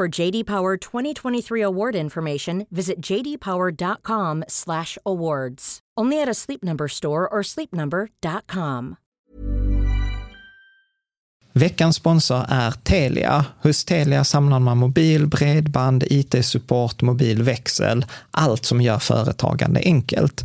For JD Power 2023 award information, visit jdpower.com/awards. Only at a Sleep Number store or sleepnumber.com. Veckans sponsor är Telia. Hos Telia samlar man mobil, bredband, IT-support, mobilväxel, allt som gör företagande enkelt.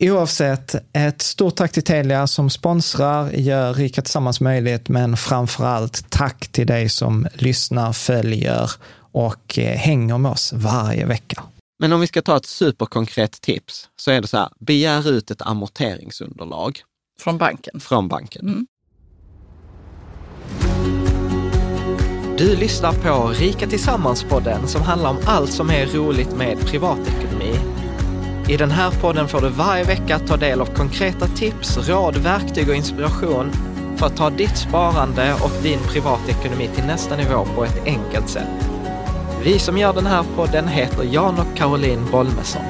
Oavsett, ett stort tack till Telia som sponsrar, gör Rika Tillsammans möjligt, men framför allt tack till dig som lyssnar, följer och eh, hänger med oss varje vecka. Men om vi ska ta ett superkonkret tips så är det så här, begär ut ett amorteringsunderlag. Från banken? Från banken. Mm. Du lyssnar på Rika Tillsammans-podden som handlar om allt som är roligt med privatekonomi i den här podden får du varje vecka ta del av konkreta tips, råd, verktyg och inspiration för att ta ditt sparande och din privatekonomi till nästa nivå på ett enkelt sätt. Vi som gör den här podden heter Jan och Caroline Bolmesson.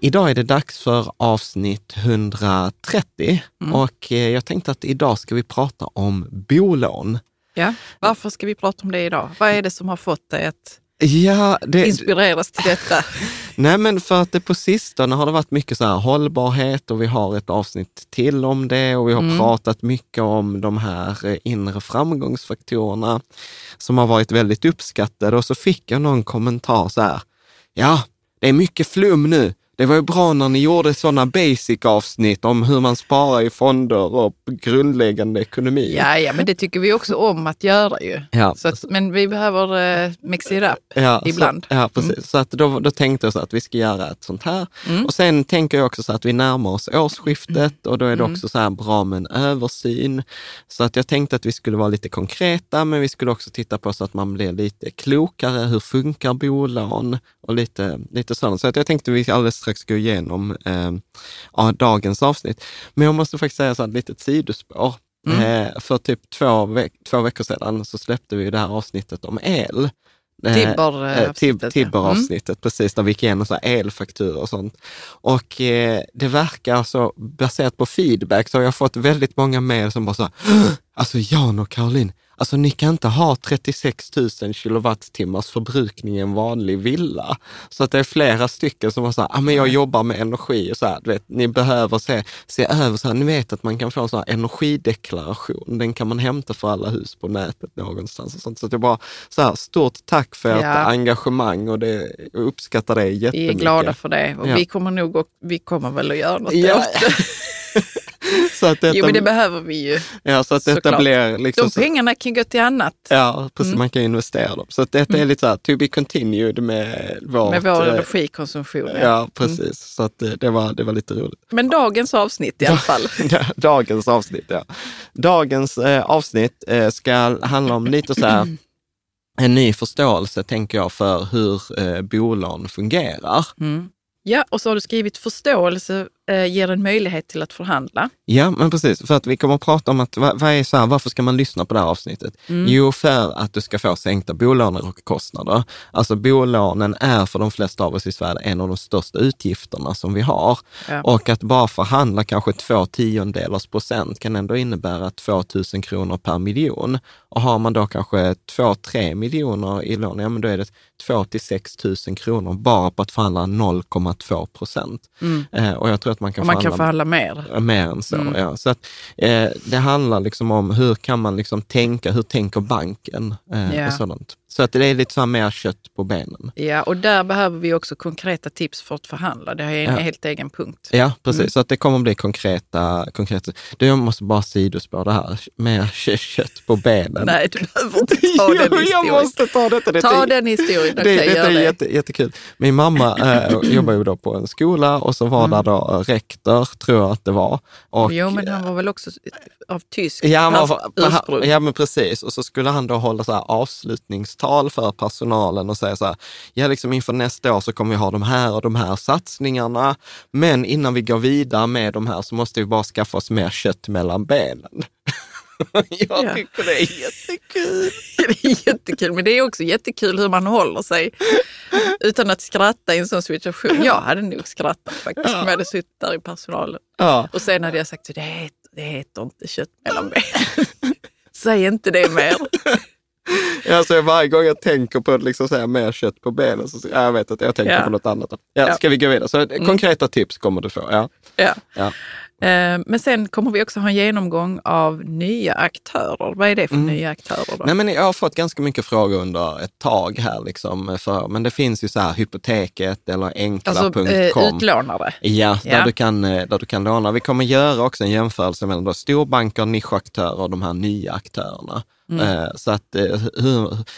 Idag är det dags för avsnitt 130 mm. och eh, jag tänkte att idag ska vi prata om bolån. Ja, varför ska vi prata om det idag? Vad är det som har fått dig att Ja, det, inspireras till detta? Nej, men för att det på sistone har det varit mycket så här hållbarhet och vi har ett avsnitt till om det och vi har mm. pratat mycket om de här eh, inre framgångsfaktorerna som har varit väldigt uppskattade. Och så fick jag någon kommentar så här, ja, det är mycket flum nu. Det var ju bra när ni gjorde sådana basic-avsnitt om hur man sparar i fonder och grundläggande ekonomi. Ja, ja, men det tycker vi också om att göra ju. Ja. Så att, men vi behöver uh, mix it up ja, ibland. Så, ja, precis. Mm. Så att då, då tänkte jag så att vi ska göra ett sånt här. Mm. Och sen tänker jag också så att vi närmar oss årsskiftet mm. och då är det mm. också så här bra med en översyn. Så att jag tänkte att vi skulle vara lite konkreta, men vi skulle också titta på så att man blir lite klokare. Hur funkar bolån? Och lite, lite sådant. Så att jag tänkte att vi alldeles strax gå igenom eh, dagens avsnitt. Men jag måste faktiskt säga så här, litet sidospår. Mm. Eh, för typ två, veck två veckor sedan så släppte vi det här avsnittet om el. Tibber-avsnittet. Eh, Tibber-avsnittet, mm. precis, där vi gick igenom så elfakturor och sånt. Och eh, det verkar så, baserat på feedback, så har jag fått väldigt många mejl som bara så alltså Jan och Caroline, Alltså ni kan inte ha 36 000 kilowattimmars förbrukning i en vanlig villa. Så att det är flera stycken som har sagt, ah, men jag jobbar med energi och så här, vet, ni behöver se, se över så här, ni vet att man kan få en sån här energideklaration, den kan man hämta för alla hus på nätet någonstans. Och sånt. Så att jag bara, så här, stort tack för ert engagemang och det, jag uppskattar det jättemycket. Vi är glada för det och ja. vi kommer nog, vi kommer väl att göra något ja. så att detta, jo, men det behöver vi ju. Ja, så att detta såklart. blir liksom... De pengarna kan gå till annat. Ja, precis. Mm. Man kan investera dem. Så att detta mm. är lite så här, to be continued med vårt... Med vår eh, energikonsumtion. Ja, ja precis. Mm. Så att det, det, var, det var lite roligt. Men dagens avsnitt i alla fall. dagens avsnitt, ja. Dagens eh, avsnitt eh, ska handla om lite så här en ny förståelse, tänker jag, för hur eh, bolån fungerar. Mm. Ja, och så har du skrivit förståelse eh, ger en möjlighet till att förhandla. Ja, men precis. För att vi kommer att prata om att vad, vad är så här, varför ska man lyssna på det här avsnittet? Mm. Jo, för att du ska få sänkta bolånekostnader. Alltså bolånen är för de flesta av oss i Sverige en av de största utgifterna som vi har. Ja. Och att bara förhandla kanske två tiondelars procent kan ändå innebära 2 000 kronor per miljon. Och har man då kanske 2-3 miljoner i lån, ja men då är det 2 till 6 000 kronor bara på att förhandla 0,2 procent. Mm. Eh, och jag tror att man kan, man förhandla, kan förhandla mer. Mer än så, mm. ja. Så att, eh, det handlar liksom om hur kan man liksom tänka, hur tänker banken eh, yeah. och sådant. Så att det är lite så mer kött på benen. Ja, och där behöver vi också konkreta tips för att förhandla. Det är en ja. helt egen punkt. Ja, precis. Mm. Så att det kommer att bli konkreta, konkreta. Du, jag måste bara sidospå det här. Mer kött på benen. Nej, du behöver inte ta den historien. Jag måste ta detta. detta ta den historien, det, det, Detta är. Jätte, jättekul. Min mamma äh, jobbar ju då på en skola och så var mm. där då rektor, tror jag att det var. Och, jo, men han var väl också av tysk ja, var, ursprung? Ja, men precis. Och så skulle han då hålla så här avslutnings tal för personalen och säga så här, ja, liksom inför nästa år så kommer vi ha de här och de här satsningarna. Men innan vi går vidare med de här så måste vi bara skaffa oss mer kött mellan benen. Jag ja. tycker det är jättekul. det är jättekul, men det är också jättekul hur man håller sig utan att skratta i en sån situation. Jag hade nog skrattat faktiskt ja. om jag hade suttit där i personalen. Ja. Och sen hade jag sagt, det heter, det heter inte kött mellan benen. Säg inte det mer. Alltså varje gång jag tänker på liksom så här, mer kött på benen så jag vet att jag tänker ja. på något annat. Ja, Ska vi gå vidare? Så mm. konkreta tips kommer du få. Ja. Ja. ja. Eh, men sen kommer vi också ha en genomgång av nya aktörer. Vad är det för mm. nya aktörer? Då? Nej, men jag har fått ganska mycket frågor under ett tag här. Liksom, för, men det finns ju så här Hypoteket eller Enkla.com. Alltså eh, utlånare? Ja, där, ja. Du kan, eh, där du kan låna. Vi kommer göra också en jämförelse mellan då storbanker, nischaktörer och de här nya aktörerna. Mm. Eh, så att, eh,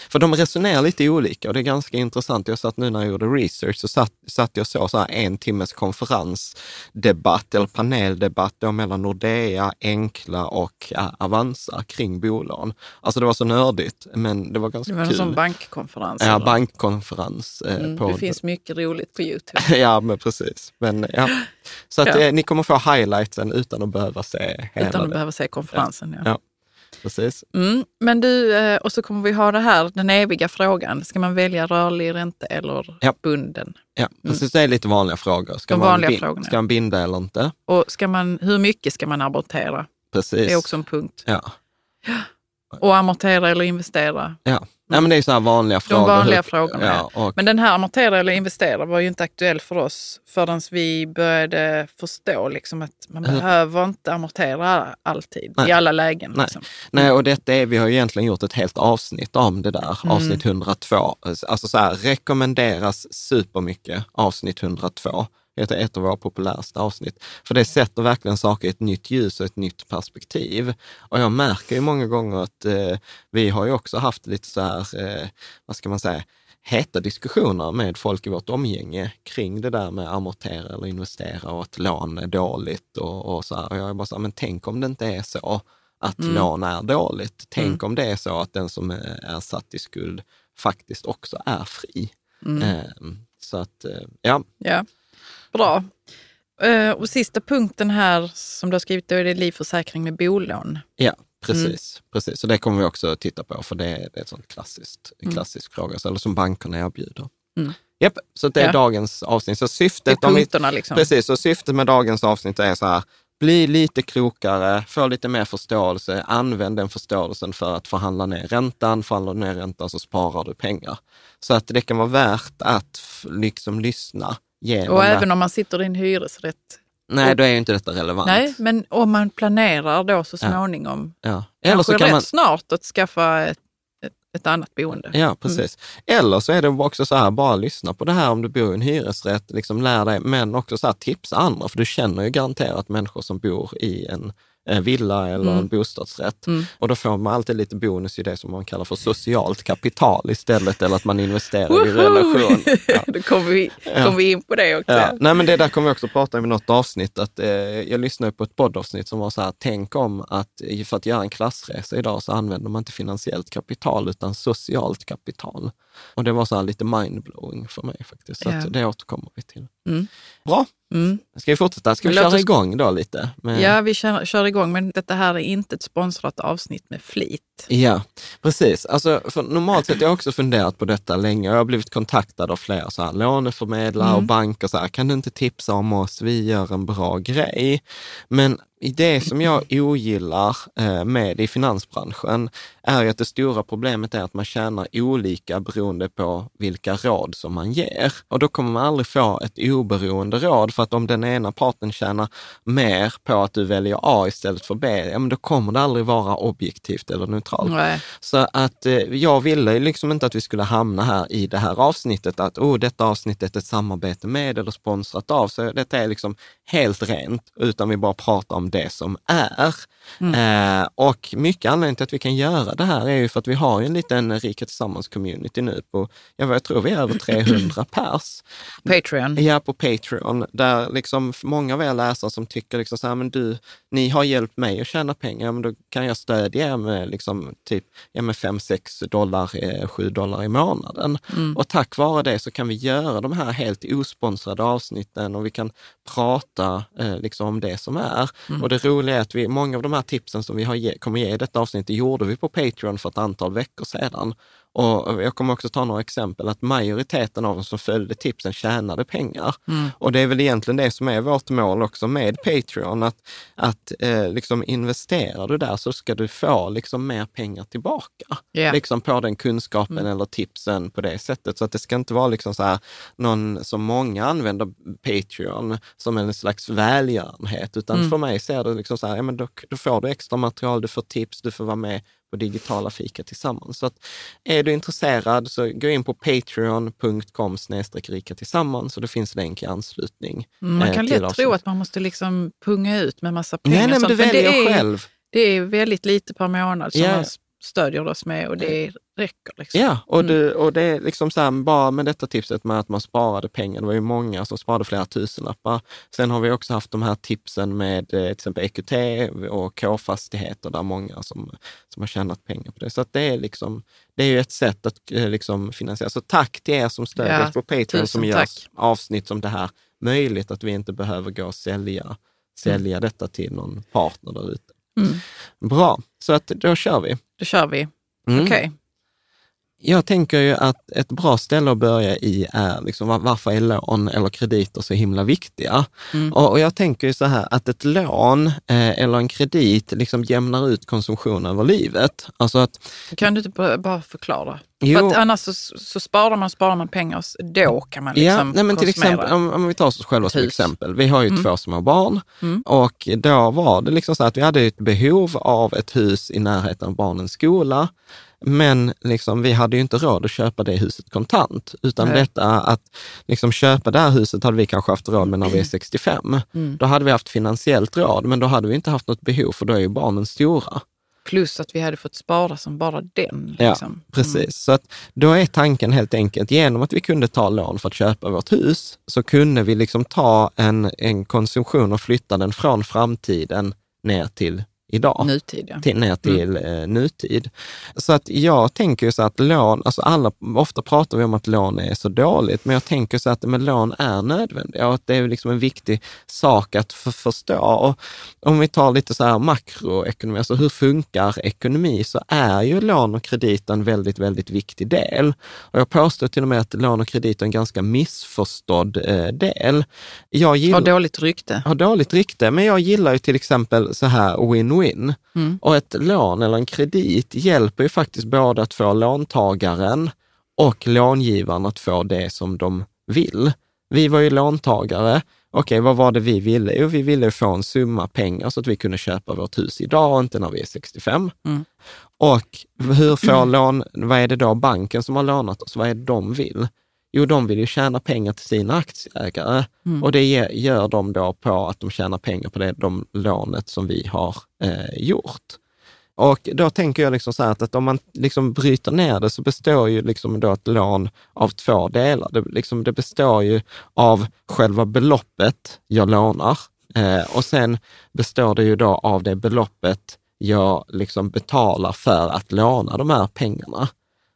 för de resonerar lite olika och det är ganska intressant. Jag satt nu när jag gjorde research så satt, satt jag så, så här en timmes konferensdebatt eller paneldebatt då mellan Nordea, Enkla och Avanza kring bolån. Alltså det var så nördigt, men det var ganska kul. Det var kul. en bankkonferens? Ja, eller? bankkonferens. Eh, mm, på, det finns mycket roligt på Youtube. ja, men precis. Men, ja. Så att, ja. ni kommer få highlightsen utan att behöva se hela Utan att det. behöva se konferensen, ja. ja. Precis. Mm, men du, eh, och så kommer vi ha det här, den eviga frågan. Ska man välja rörlig ränta eller ja. bunden? Ja, mm. precis. Det är lite vanliga frågor. Ska, De man, vanliga frågorna. ska man binda eller inte? Och ska man, hur mycket ska man amortera? Precis. Det är också en punkt. Ja. Och amortera eller investera? Ja. Nej, men det är så här vanliga frågor. De vanliga frågorna, ja, och... Men den här amortera eller investera var ju inte aktuell för oss förrän vi började förstå liksom att man mm. behöver inte amortera alltid, Nej. i alla lägen. Nej. Liksom. Nej, och detta är, vi har egentligen gjort ett helt avsnitt om det där, mm. avsnitt 102. Alltså så här, rekommenderas supermycket, avsnitt 102. Det är ett av våra populäraste avsnitt. För det sätter verkligen saker i ett nytt ljus och ett nytt perspektiv. Och jag märker ju många gånger att eh, vi har ju också haft lite så här, eh, vad ska man säga, heta diskussioner med folk i vårt omgänge kring det där med amortera eller investera och att lån är dåligt och, och så här. Och jag är bara så här, men tänk om det inte är så att mm. lån är dåligt. Tänk mm. om det är så att den som är, satt i skuld faktiskt också är fri. Mm. Eh, så att, eh, ja. ja. Bra. Uh, och sista punkten här som du har skrivit, då är det livförsäkring med bolån. Ja, precis. Mm. precis. Så det kommer vi också titta på, för det är, det är ett sånt klassiskt, mm. klassisk fråga, eller som bankerna erbjuder. Mm. Japp, så det är ja. dagens avsnitt. Så syftet, det är punkterna vi, liksom. Precis, så syftet med dagens avsnitt är så här, bli lite klokare, få lite mer förståelse, använd den förståelsen för att förhandla ner räntan. Förhandlar du ner räntan så sparar du pengar. Så att det kan vara värt att liksom lyssna genom Och även om man sitter i en hyresrätt Nej, då är ju inte detta relevant. Nej, men om man planerar då så småningom, ja. Ja. Eller kanske så kan rätt man... snart att skaffa ett, ett, ett annat boende. Ja, precis. Mm. Eller så är det också så här, bara lyssna på det här om du bor i en hyresrätt, liksom lär dig, men också så här, tipsa andra, för du känner ju garanterat människor som bor i en villa eller mm. en bostadsrätt. Mm. Och då får man alltid lite bonus i det som man kallar för socialt kapital istället, eller att man investerar i relation. Ja. då kommer vi, kom vi in på det också. Ja. Nej, men det där kommer vi också prata om i något avsnitt. Att, eh, jag lyssnade på ett poddavsnitt som var så här, tänk om att för att göra en klassresa idag så använder man inte finansiellt kapital utan socialt kapital. Och det var så här lite mindblowing för mig faktiskt. Så ja. det återkommer vi till. Mm. Bra, Mm. Ska vi fortsätta? Ska vi köra oss... igång då lite? Med... Ja, vi kör, kör igång, men detta här är inte ett sponsrat avsnitt med flit. Ja, precis. Alltså, normalt sett, jag har också funderat på detta länge. Jag har blivit kontaktad av flera så här, låneförmedlare mm. och banker. Så här, kan du inte tipsa om oss? Vi gör en bra grej. Men det som jag ogillar eh, med i finansbranschen är ju att det stora problemet är att man tjänar olika beroende på vilka råd som man ger. Och då kommer man aldrig få ett oberoende råd, för att om den ena parten tjänar mer på att du väljer A istället för B, ja, men då kommer det aldrig vara objektivt eller neutralt. Nej. Så att eh, jag ville liksom inte att vi skulle hamna här i det här avsnittet, att oh, detta avsnittet är ett samarbete med eller sponsrat av. Så detta är liksom helt rent, utan vi bara pratar om det som är. Mm. Eh, och mycket anledning till att vi kan göra det här är ju för att vi har en liten Rika Tillsammans-community nu på, jag, tror vi är över 300 pers. Patreon. Ja, på Patreon, där liksom många av er läsare som tycker liksom så här, men du, ni har hjälpt mig att tjäna pengar, men då kan jag stödja er med liksom typ ja, med 5-6 dollar, 7 eh, dollar i månaden. Mm. Och tack vare det så kan vi göra de här helt osponsrade avsnitten och vi kan prata eh, liksom om det som är. Mm. Mm. Och det roliga är att vi, många av de här tipsen som vi har ge, kommer ge i detta avsnitt, det gjorde vi på Patreon för ett antal veckor sedan. Och jag kommer också ta några exempel, att majoriteten av de som följde tipsen tjänade pengar. Mm. Och det är väl egentligen det som är vårt mål också med Patreon, att, att eh, liksom investerar du där så ska du få liksom mer pengar tillbaka. Yeah. Liksom på den kunskapen mm. eller tipsen på det sättet. Så att det ska inte vara liksom så här, någon som många använder Patreon som en slags välgörenhet, utan mm. för mig ser det liksom så här, ja, men då, då får du extra material, du får tips, du får vara med på digitala fika tillsammans. Så att är du intresserad så gå in på patreon.com rika tillsammans och det finns länk i anslutning. Mm, man eh, kan lätt tro att man måste liksom punga ut med massa pengar. Nej, nej men du väljer det är, själv. Det är väldigt lite per månad som yeah. man stödjer oss med och det räcker. Liksom. Ja, och, mm. du, och det är liksom så här, bara med detta tipset med att man sparade pengar. Det var ju många som sparade flera tusenlappar. Sen har vi också haft de här tipsen med eh, till exempel EQT och K-fastigheter där många som, som har tjänat pengar på det. Så det är liksom, det är ju ett sätt att eh, liksom finansiera. Så tack till er som stödjer ja, oss på Patreon som gör avsnitt som det här möjligt, att vi inte behöver gå och sälja, sälja mm. detta till någon partner där ute. Mm. Bra, så att då kör vi. Då kör vi. Mm. Okej. Okay. Jag tänker ju att ett bra ställe att börja i är liksom varför är lån eller krediter så himla viktiga? Mm. Och, och, jag tänker ju så här att ett lån eh, eller en kredit liksom jämnar ut konsumtion över livet. Alltså att, kan du inte bara förklara? Jo. För att annars så, så sparar man sparar man pengar, då kan man liksom ja, nej, men till exempel, om, om, vi tar oss själva som exempel. Vi har ju mm. två små barn mm. och då var det liksom så att vi hade ett behov av ett hus i närheten av barnens skola. Men liksom, vi hade ju inte råd att köpa det huset kontant, utan Nej. detta att liksom, köpa det här huset hade vi kanske haft råd med när vi är 65. Mm. Då hade vi haft finansiellt råd, men då hade vi inte haft något behov, för då är ju barnen stora. Plus att vi hade fått spara som bara den. Liksom. Ja, precis. Mm. Så att då är tanken helt enkelt, genom att vi kunde ta lån för att köpa vårt hus, så kunde vi liksom ta en, en konsumtion och flytta den från framtiden ner till idag. Nutid, ja. till, ner till mm. eh, nutid. Så att jag tänker så att lån, alltså alla, ofta pratar vi om att lån är så dåligt, men jag tänker så att med lån är nödvändiga och att det är liksom en viktig sak att för, förstå. Och om vi tar lite så här makroekonomi, alltså hur funkar ekonomi, så är ju lån och kredit en väldigt, väldigt viktig del. Och jag påstår till och med att lån och kredit är en ganska missförstådd eh, del. Jag gillar, har dåligt rykte. Har dåligt rykte, men jag gillar ju till exempel så här win-win win Mm. Och ett lån eller en kredit hjälper ju faktiskt både att få låntagaren och långivaren att få det som de vill. Vi var ju låntagare. Okej, vad var det vi ville? Jo, vi ville få en summa pengar så att vi kunde köpa vårt hus idag och inte när vi är 65. Mm. Och hur får lån, vad är det då banken som har lånat oss, vad är det de vill? Jo, de vill ju tjäna pengar till sina aktieägare mm. och det gör de då på att de tjänar pengar på det de lånet som vi har eh, gjort. Och då tänker jag liksom så här att, att om man liksom bryter ner det så består ju liksom då ett lån av två delar. Det, liksom, det består ju av själva beloppet jag lånar eh, och sen består det ju då av det beloppet jag liksom betalar för att låna de här pengarna.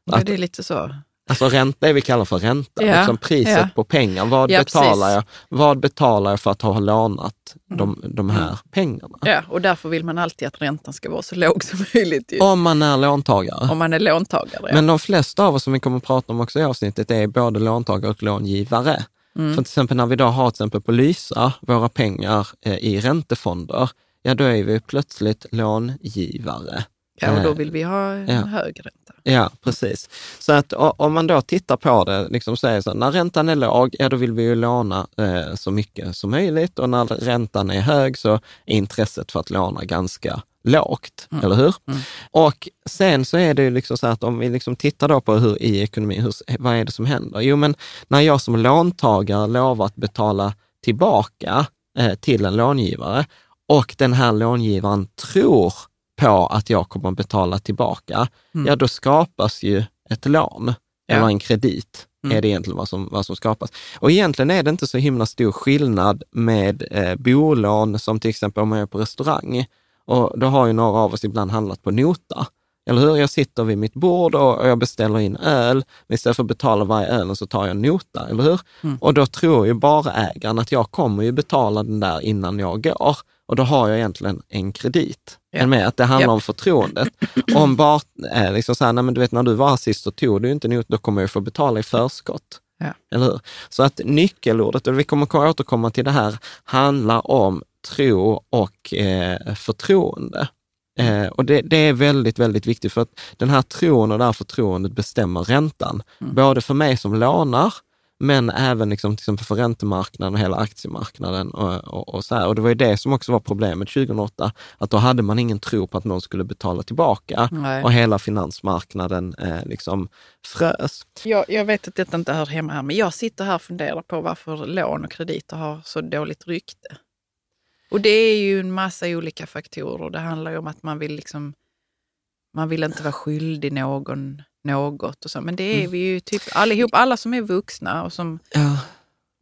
Ja, det är lite så. Alltså ränta, det vi kallar för ränta, ja, liksom priset ja. på pengar. Vad, ja, betalar jag, vad betalar jag för att ha lånat de, de här mm. pengarna? Ja, och därför vill man alltid att räntan ska vara så låg som möjligt. Ju. Om man är låntagare. Om man är låntagare, Men de flesta av oss som vi kommer att prata om också i avsnittet är både låntagare och långivare. Mm. För till exempel när vi då har till exempel på Lysa våra pengar eh, i räntefonder, ja då är vi plötsligt långivare. Ja, och då eh, vill vi ha en ja. hög ränta. Ja, precis. Så att om man då tittar på det, liksom säger så, när räntan är låg, ja då vill vi ju låna eh, så mycket som möjligt och när räntan är hög så är intresset för att låna ganska lågt, mm. eller hur? Mm. Och sen så är det ju liksom så att om vi liksom tittar då på hur i ekonomin, hur, vad är det som händer? Jo, men när jag som låntagare lovar att betala tillbaka eh, till en långivare och den här långivaren tror på att jag kommer att betala tillbaka, mm. ja då skapas ju ett lån ja. eller en kredit. Mm. är det egentligen vad som, vad som skapas. Och egentligen är det inte så himla stor skillnad med eh, bolån som till exempel om man är på restaurang. Och då har ju några av oss ibland handlat på nota. Eller hur? Jag sitter vid mitt bord och jag beställer in öl, men istället för att betala varje öl så tar jag nota, eller hur? Mm. Och då tror ju bara ägaren att jag kommer ju betala den där innan jag går. Och då har jag egentligen en kredit. Ja. med att det handlar yep. om förtroendet. Om bara är liksom så här, nej men du vet när du var sist så tog du inte emot, då kommer jag få betala i förskott. Ja. Eller hur? Så att nyckelordet, och vi kommer återkomma till det här, handlar om tro och eh, förtroende. Eh, och det, det, är väldigt, väldigt viktigt för att den här tron och det här förtroendet bestämmer räntan. Mm. Både för mig som lånar, men även liksom, till exempel för räntemarknaden och hela aktiemarknaden. Och, och, och, så här. och det var ju det som också var problemet 2008, att då hade man ingen tro på att någon skulle betala tillbaka Nej. och hela finansmarknaden eh, liksom frös. Jag, jag vet att detta inte hör hemma här, men jag sitter här och funderar på varför lån och krediter har så dåligt rykte. Och det är ju en massa olika faktorer. Det handlar ju om att man vill liksom, man vill inte vara skyldig någon något. Och så. Men det är mm. vi ju typ allihop, alla som är vuxna och som ja.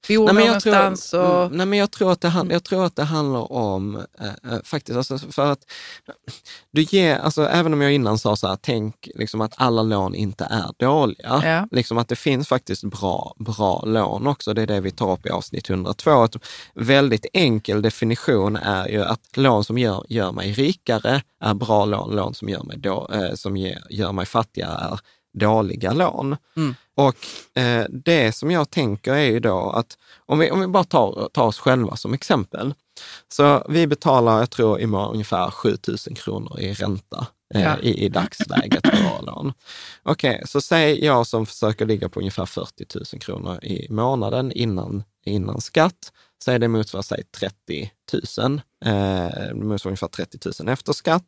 bor nej, någonstans. Tror, och... Nej, men jag tror att det, jag tror att det handlar om, eh, eh, faktiskt, alltså för att du ger, alltså även om jag innan sa så här, tänk liksom att alla lån inte är dåliga. Ja. Liksom att det finns faktiskt bra, bra lån också. Det är det vi tar upp i avsnitt 102. Ett väldigt enkel definition är ju att lån som gör, gör mig rikare är bra lån. Lån som gör mig, då, eh, som ger, gör mig fattigare är dåliga lån. Mm. Och eh, det som jag tänker är ju då att om vi, om vi bara tar, tar oss själva som exempel. Så vi betalar, jag tror, i ungefär 7 000 kronor i ränta eh, ja. i, i dagsläget på våra lån. Okej, okay, så säg jag som försöker ligga på ungefär 40 000 kronor i månaden innan, innan skatt så är det motsvarar sig 30 000. Eh, det motsvarar ungefär 30 000 efter skatt.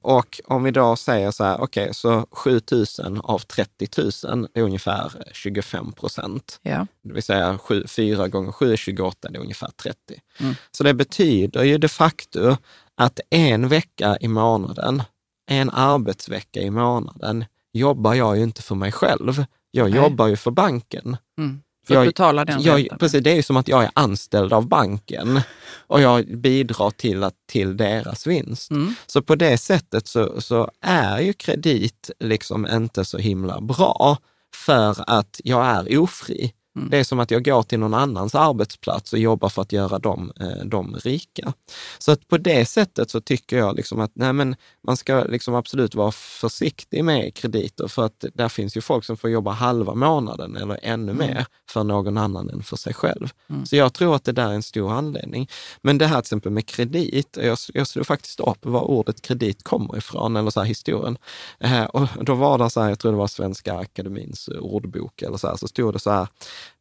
Och om vi då säger så här, okej, okay, så 7 000 av 30 000 är ungefär 25 procent. Ja. Det vill säga 7, 4 gånger 7 är 28, det är ungefär 30. Mm. Så det betyder ju de facto att en vecka i månaden, en arbetsvecka i månaden, jobbar jag ju inte för mig själv. Jag Nej. jobbar ju för banken. Mm. För att betala den jag, Precis, det är ju som att jag är anställd av banken och jag bidrar till, att, till deras vinst. Mm. Så på det sättet så, så är ju kredit liksom inte så himla bra för att jag är ofri. Mm. Det är som att jag går till någon annans arbetsplats och jobbar för att göra dem, eh, dem rika. Så att på det sättet så tycker jag liksom att nej men, man ska liksom absolut vara försiktig med krediter för att där finns ju folk som får jobba halva månaden eller ännu mm. mer för någon annan än för sig själv. Mm. Så jag tror att det där är en stor anledning. Men det här till exempel med kredit, jag, jag slog faktiskt upp var ordet kredit kommer ifrån, eller så här historien. Eh, och då var det så här, jag tror det var Svenska Akademins ordbok eller så här, så stod det så här,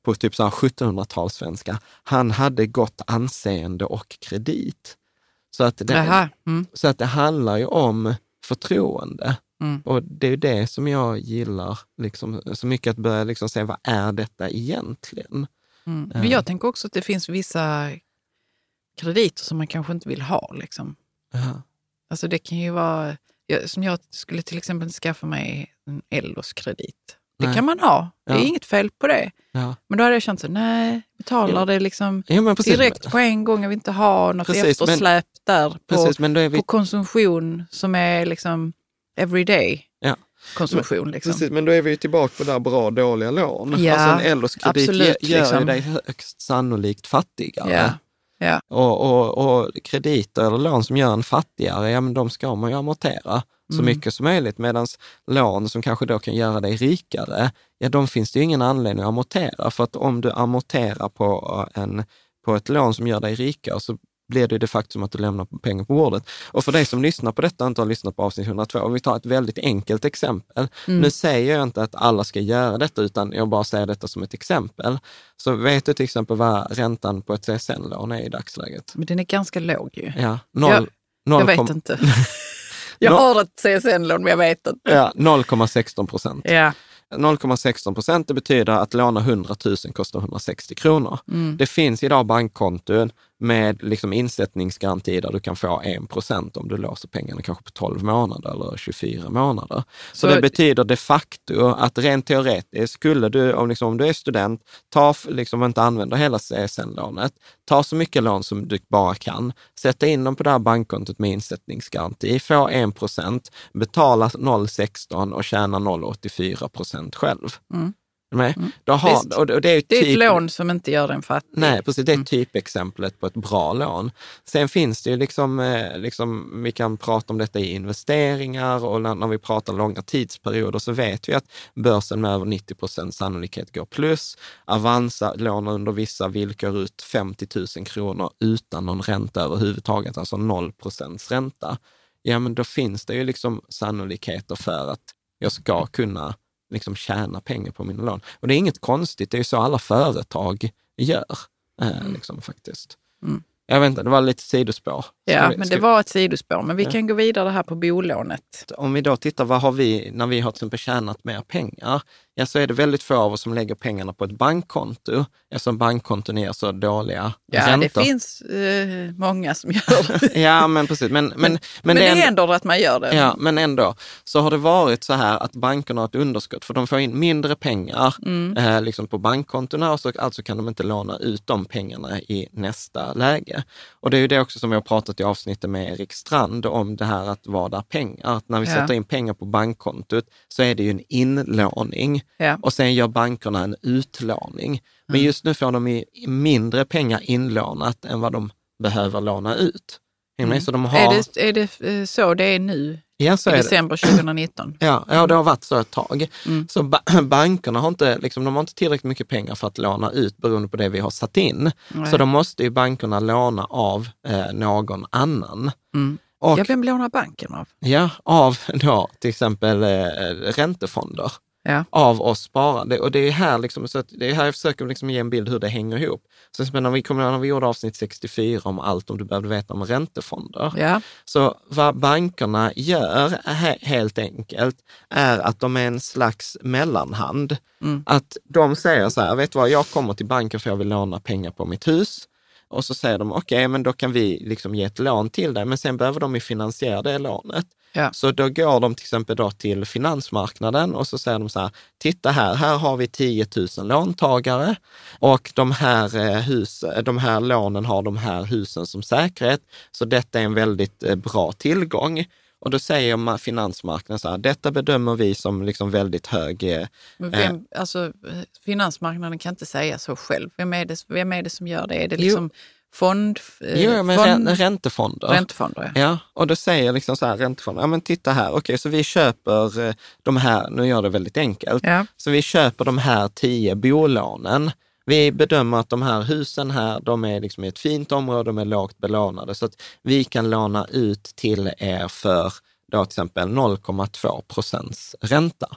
på typ 1700-talssvenska, han hade gott anseende och kredit. Så att det, mm. så att det handlar ju om förtroende. Mm. Och det är det som jag gillar liksom, så mycket, att börja liksom se vad är detta egentligen? Mm. Men jag tänker också att det finns vissa krediter som man kanske inte vill ha. Liksom. Ja. Alltså det kan ju vara, som jag skulle till exempel skaffa mig en Ellos-kredit. Det nej. kan man ha. Det är ja. inget fel på det. Ja. Men då hade jag känt så, nej, betalar det liksom ja, direkt på en gång. Jag vill inte ha något precis, eftersläp men, där på, precis, vi... på konsumtion som är liksom everyday. Ja. Konsumtion. Men, liksom. Precis, men då är vi tillbaka på det där bra dåliga lån. Ja, alltså en LOs-kredit gör liksom. dig högst sannolikt fattigare. Ja. Ja. Och, och, och krediter eller lån som gör en fattigare, ja men de ska man ju amortera så mm. mycket som möjligt. Medan lån som kanske då kan göra dig rikare, ja de finns det ju ingen anledning att amortera. För att om du amorterar på, en, på ett lån som gör dig rikare så blir det de facto som att du lämnar pengar på bordet. Och för dig som lyssnar på detta och inte har lyssnat på avsnitt 102, om vi tar ett väldigt enkelt exempel. Mm. Nu säger jag inte att alla ska göra detta, utan jag bara säger detta som ett exempel. Så vet du till exempel vad räntan på ett CSN-lån är i dagsläget? Men den är ganska låg ju. Ja, noll, jag, noll jag vet kom... inte. jag har ett CSN-lån, men jag vet inte. Ja, 0,16 procent. Ja. 0,16 procent, det betyder att låna 100 000 kostar 160 kronor. Mm. Det finns idag bankkonton med liksom insättningsgaranti där du kan få 1 procent om du låser pengarna kanske på 12 månader eller 24 månader. Så, Så det betyder de facto att rent teoretiskt skulle du, om, liksom, om du är student, ta, liksom inte använder hela CSN-lånet, ta så mycket lån som du bara kan, sätta in dem på det här bankkontot med insättningsgaranti, få 1 procent, betala 0,16 och tjäna 0,84 procent själv. Mm. Med. Mm. Har, och det, är, typ, det är ett typ- lån som inte gör den fattig. Nej, precis. Det är mm. typexemplet på ett bra lån. Sen finns det ju liksom, eh, liksom, vi kan prata om detta i investeringar och när, när vi pratar långa tidsperioder så vet vi att börsen med över 90 procent sannolikhet går plus. Avanza lånar under vissa villkor ut 50 000 kronor utan någon ränta överhuvudtaget, alltså 0 procents ränta. Ja, men då finns det ju liksom sannolikheter för att jag ska kunna liksom tjäna pengar på mina lån. Och det är inget konstigt, det är så alla företag gör. Eh, mm. liksom, faktiskt. Mm. Jag vet inte, det var lite sidospår. Ja, vi, men det var ett sidospår. Men vi ja. kan gå vidare här på bolånet. Om vi då tittar, vad har vi när vi har till exempel tjänat mer pengar? Ja, så är det väldigt få av oss som lägger pengarna på ett bankkonto eftersom bankkonton ger så dåliga ja, räntor. Ja, det finns eh, många som gör det. ja, men precis. Men, men, men, men det, är ändå att man gör det. Ja, men ändå så har det varit så här att bankerna har ett underskott för de får in mindre pengar mm. eh, liksom på bankkontona och så alltså kan de inte låna ut de pengarna i nästa läge. Och det är ju det också som vi har pratat i avsnittet med Erik Strand om det här att vara där pengar. Att när vi ja. sätter in pengar på bankkontot så är det ju en inlåning ja. och sen gör bankerna en utlåning. Men mm. just nu får de mindre pengar inlånat än vad de behöver låna ut. Mm. Så de har... är, det, är det eh, så det är nu? Ja, så I december 2019? Ja, ja, det har varit så ett tag. Mm. Så ba bankerna har inte, liksom, de har inte tillräckligt mycket pengar för att låna ut beroende på det vi har satt in. Nej. Så då måste ju bankerna låna av eh, någon annan. Mm. Och, ja, vem lånar banken av? Ja, av då, till exempel eh, räntefonder ja. av oss sparande. Och det är här, liksom, så det är här jag försöker liksom ge en bild hur det hänger ihop. Så när vi, kommer, när vi gjorde avsnitt 64 om allt om du behövde veta om räntefonder. Ja. Så vad bankerna gör helt enkelt är att de är en slags mellanhand. Mm. Att de säger så här, vet du vad, jag kommer till banken för jag vill låna pengar på mitt hus. och så säger de, okej, okay, men då kan vi liksom ge ett lån till dig, men sen behöver de ju finansiera det lånet. Ja. Så då går de till exempel då till finansmarknaden och så säger de så här, titta här, här har vi 10 000 låntagare och de här, eh, hus, de här lånen har de här husen som säkerhet, så detta är en väldigt eh, bra tillgång. Och då säger finansmarknaden så här, detta bedömer vi som liksom väldigt hög... Eh, men vem, alltså, finansmarknaden kan inte säga så själv. Vem är det, vem är det som gör det? Är det liksom jo. Fond... Eh, jo, men fond, räntefonder. Räntefonder, ja. ja. Och då säger liksom så här, räntefonder, ja men titta här, okej, okay, så vi köper eh, de här, nu gör det väldigt enkelt, ja. så vi köper de här tio bolånen vi bedömer att de här husen här, de är liksom i ett fint område, de är lågt belånade, så att vi kan låna ut till er för då till exempel 0,2 procents ränta.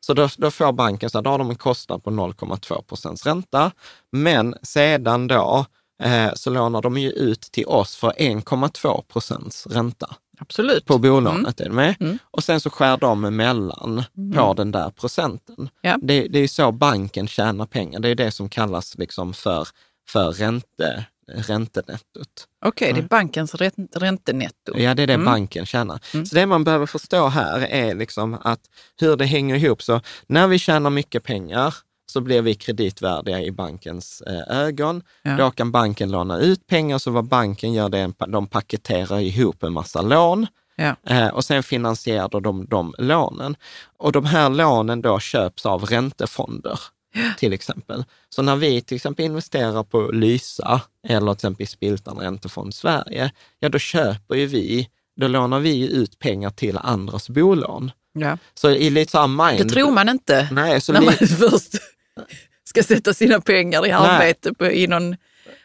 Så då, då får banken, så här, då har de en kostnad på 0,2 procents ränta, men sedan då så lånar de ju ut till oss för 1,2 procents ränta. Absolut. På bolånet, mm. med? Mm. Och sen så skär de emellan mm. på den där procenten. Ja. Det, det är så banken tjänar pengar. Det är det som kallas liksom för, för ränte, räntenettot. Okej, okay, det är mm. bankens räntenetto. Ja, det är det mm. banken tjänar. Mm. Så det man behöver förstå här är liksom att hur det hänger ihop. Så när vi tjänar mycket pengar så blir vi kreditvärdiga i bankens eh, ögon. Ja. Då kan banken låna ut pengar, så vad banken gör det är de paketerar ihop en massa lån ja. Eh, och sen finansierar de de lånen. Och de här lånen då köps av räntefonder. Till exempel. Så när vi till exempel investerar på Lysa eller till exempel i Spiltan Räntefond Sverige, ja då köper ju vi, då lånar vi ut pengar till andras bolån. Ja. Så i lite samma mind... Det tror man inte Nej, så när man först ska sätta sina pengar i arbete på, i någon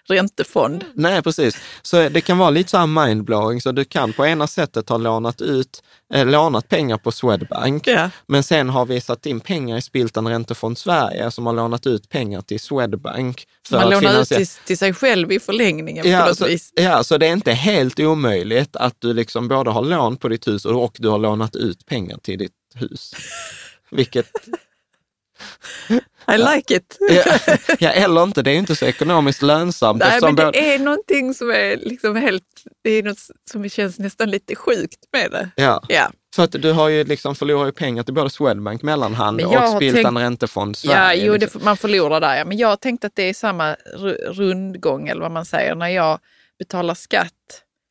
räntefond. Nej, precis. Så det kan vara lite så här mindblowing, så du kan på ena sättet ha lånat ut, eh, lånat pengar på Swedbank, ja. men sen har vi satt in pengar i Spiltan Räntefond Sverige som har lånat ut pengar till Swedbank. För Man lånar ut till, till, sig själv i förlängningen ja, på något så, vis. Ja, så det är inte helt omöjligt att du liksom både har lån på ditt hus och du har lånat ut pengar till ditt hus. Vilket i like it. ja, eller inte, det är inte så ekonomiskt lönsamt. Nej, men det både... är någonting som är liksom helt, det är något som känns nästan lite sjukt med det. Ja. ja. För att du har ju liksom förlorat pengar till både Swedbank, mellanhand och Spiltan tänkt... Räntefond Sverige. Ja, jo, liksom. det, man förlorar där. Ja. Men jag tänkte att det är samma rundgång, eller vad man säger, när jag betalar skatt.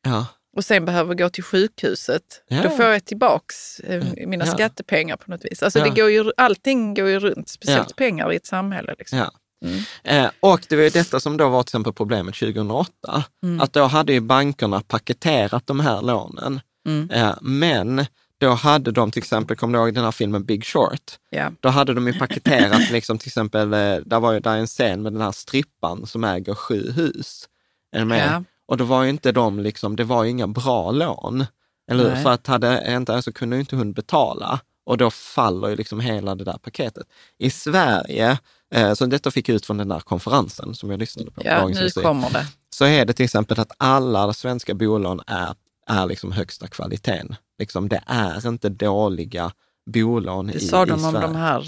Ja och sen behöver gå till sjukhuset, ja. då får jag tillbaks eh, mina ja. skattepengar på något vis. Alltså ja. det går ju, allting går ju runt, speciellt pengar i ett samhälle. Liksom. Mm. Eh, och det var ju detta som då var till exempel problemet 2008, mm. att då hade ju bankerna paketerat de här lånen. Mm. Eh, men då hade de till exempel, kommer du ihåg den här filmen Big Short? Yeah. Då hade de ju paketerat, liksom, till exempel, eh, där var ju där en scen med den här strippan som äger sju hus. Är med? Yeah. Och då var ju inte de, liksom, det var ju inga bra lån. Eller? För att hade inte, så kunde inte hon betala och då faller ju liksom hela det där paketet. I Sverige, eh, så detta fick jag ut från den där konferensen som jag lyssnade på. Ja, nu kommer det. Så är det till exempel att alla svenska bolån är, är liksom högsta kvaliteten. Liksom, det är inte dåliga bolån det i, sa de om de här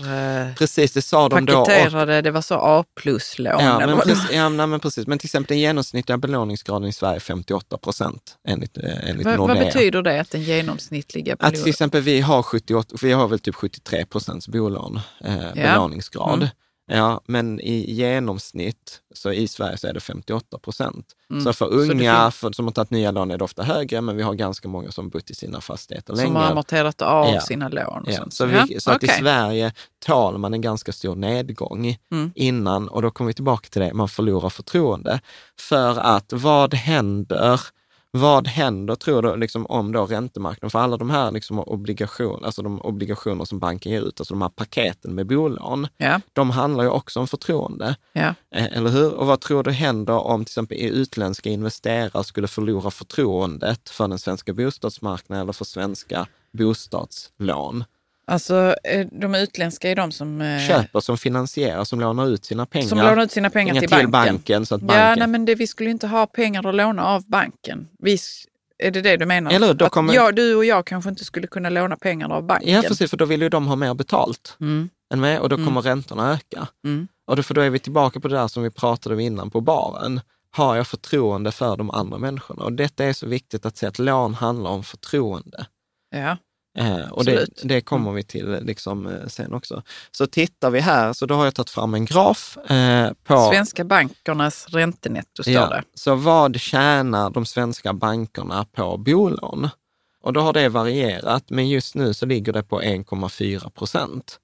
eh, precis, det sa de paketerade, då, det var så A plus-lån. Ja, men precis, ja men precis, men till exempel den genomsnittliga belåningsgraden i Sverige är 58 procent enligt, eh, enligt Va, Nordea. Vad betyder det, att den genomsnittliga belåning? Att till exempel vi har 78, vi har väl typ 73 procents bolån, eh, ja. belåningsgrad. Mm. Ja, men i genomsnitt så i Sverige så är det 58 procent. Mm. Så för unga för, som har tagit nya lån är det ofta högre, men vi har ganska många som bott i sina fastigheter länge. Som har amorterat av ja. sina lån. ja. Så, vi, ja. så att okay. i Sverige tål man en ganska stor nedgång mm. innan, och då kommer vi tillbaka till det, man förlorar förtroende. För att vad händer vad händer, tror du, liksom, om då räntemarknaden? För alla de här liksom, obligationer, alltså de obligationer som banken ger ut, alltså de här paketen med bolån, ja. de handlar ju också om förtroende. Ja. Eh, eller hur? Och vad tror du händer om till exempel utländska investerare skulle förlora förtroendet för den svenska bostadsmarknaden eller för svenska bostadslån? Alltså eh, de utländska är de som... Eh, Köper, som finansierar, som lånar ut sina pengar. Som lånar ut sina pengar till, till banken. banken. så att banken... Ja, nej, men det, vi skulle inte ha pengar att låna av banken. Vi, är det det du menar? Eller, då kommer... jag, du och jag kanske inte skulle kunna låna pengar av banken. Ja, precis, för då vill ju de ha mer betalt mm. än med och då kommer mm. räntorna öka. Mm. Och då, för då är vi tillbaka på det där som vi pratade om innan på baren. har jag förtroende för de andra människorna? Och detta är så viktigt att se att lån handlar om förtroende. Ja. Eh, och det, det, kommer mm. vi till liksom, eh, sen också. Så tittar vi här, så då har jag tagit fram en graf eh, på... Svenska bankernas räntenetto står ja, det. Så vad tjänar de svenska bankerna på bolån? Och då har det varierat, men just nu så ligger det på 1,4 procent.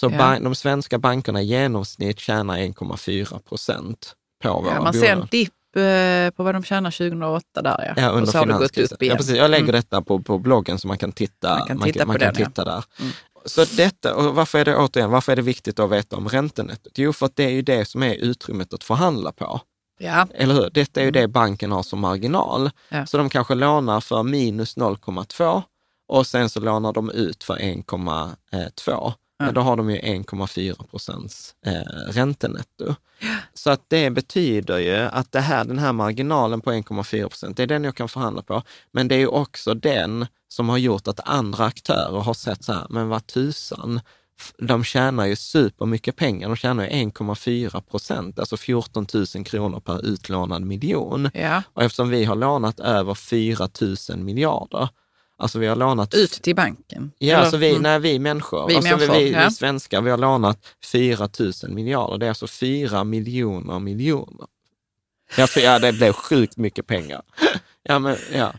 Så ja. de svenska bankerna i genomsnitt tjänar 1,4 procent på våra ja, Man bolån. ser en dipp Eh, på vad de tjänar 2008 där ja. ja under och så har det gått upp igen. Ja, precis. Jag lägger mm. detta på, på bloggen så man kan titta, man kan titta, man, man kan titta där. Mm. Så detta, och varför är det återigen, varför är det viktigt att veta om räntenettot? Jo, för att det är ju det som är utrymmet att förhandla på. Ja. Eller hur? Detta är ju det banken har som marginal. Ja. Så de kanske lånar för minus 0,2 och sen så lånar de ut för 1,2 ja. då har de ju 1,4 procents eh, räntenetto. Ja. Så att det betyder ju att det här, den här marginalen på 1,4 procent, det är den jag kan förhandla på. Men det är ju också den som har gjort att andra aktörer har sett så här, men vad tusan, de tjänar ju supermycket pengar. De tjänar ju 1,4 procent, alltså 14 000 kronor per utlånad miljon. Ja. Och eftersom vi har lånat över 4 000 miljarder, Alltså vi har lånat... Ut till banken? Ja, alltså vi, mm. nej, vi människor. Vi, alltså människor, vi, ja. vi svenskar, vi har lånat 4 000 miljarder. Det är alltså 4 miljoner miljoner. Ja, för, ja det blev sjukt mycket pengar. Ja, men, ja.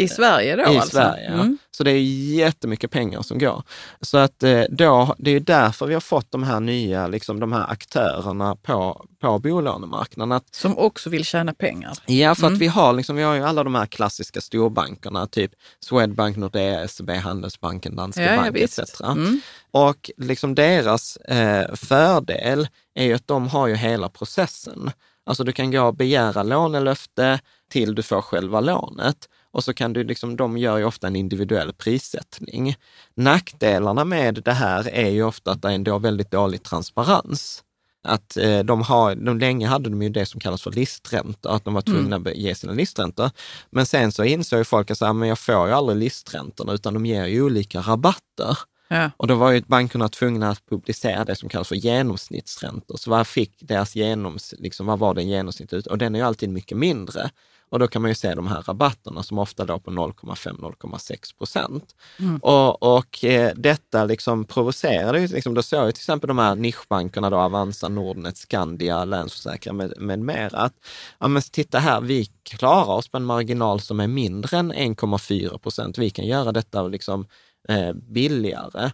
I Sverige då I alltså? Sverige, ja. Mm. Så det är jättemycket pengar som går. Så att eh, då, det är därför vi har fått de här nya, liksom de här aktörerna på, på bolånemarknaden. Att, som också vill tjäna pengar? Ja, för mm. att vi har, liksom, vi har ju alla de här klassiska storbankerna, typ Swedbank, Nordea, SEB, Handelsbanken, Danske ja, Bank etc. Mm. Och liksom deras eh, fördel är ju att de har ju hela processen. Alltså du kan gå och begära lånelöfte till du får själva lånet. Och så kan du liksom, de gör ju ofta en individuell prissättning. Nackdelarna med det här är ju ofta att det är en väldigt dålig transparens. Att eh, de har, de länge hade de ju det som kallas för listräntor, att de var tvungna mm. att ge sina listräntor. Men sen så insåg ju folk att men jag får ju aldrig listräntorna, utan de ger ju olika rabatter. Ja. Och då var ju bankerna tvungna att publicera det som kallas för genomsnittsräntor. Så vad fick deras genoms, liksom, vad var den genomsnittligt? Och den är ju alltid mycket mindre. Och då kan man ju se de här rabatterna som ofta låg på 0,5-0,6 procent. Mm. Och, och eh, detta liksom provocerade ju, liksom, då såg ju till exempel de här nischbankerna då, Avanza, Nordnet, Skandia, Länsförsäkringar med, med mera, att ja, men titta här, vi klarar oss på en marginal som är mindre än 1,4 procent. Vi kan göra detta liksom, eh, billigare.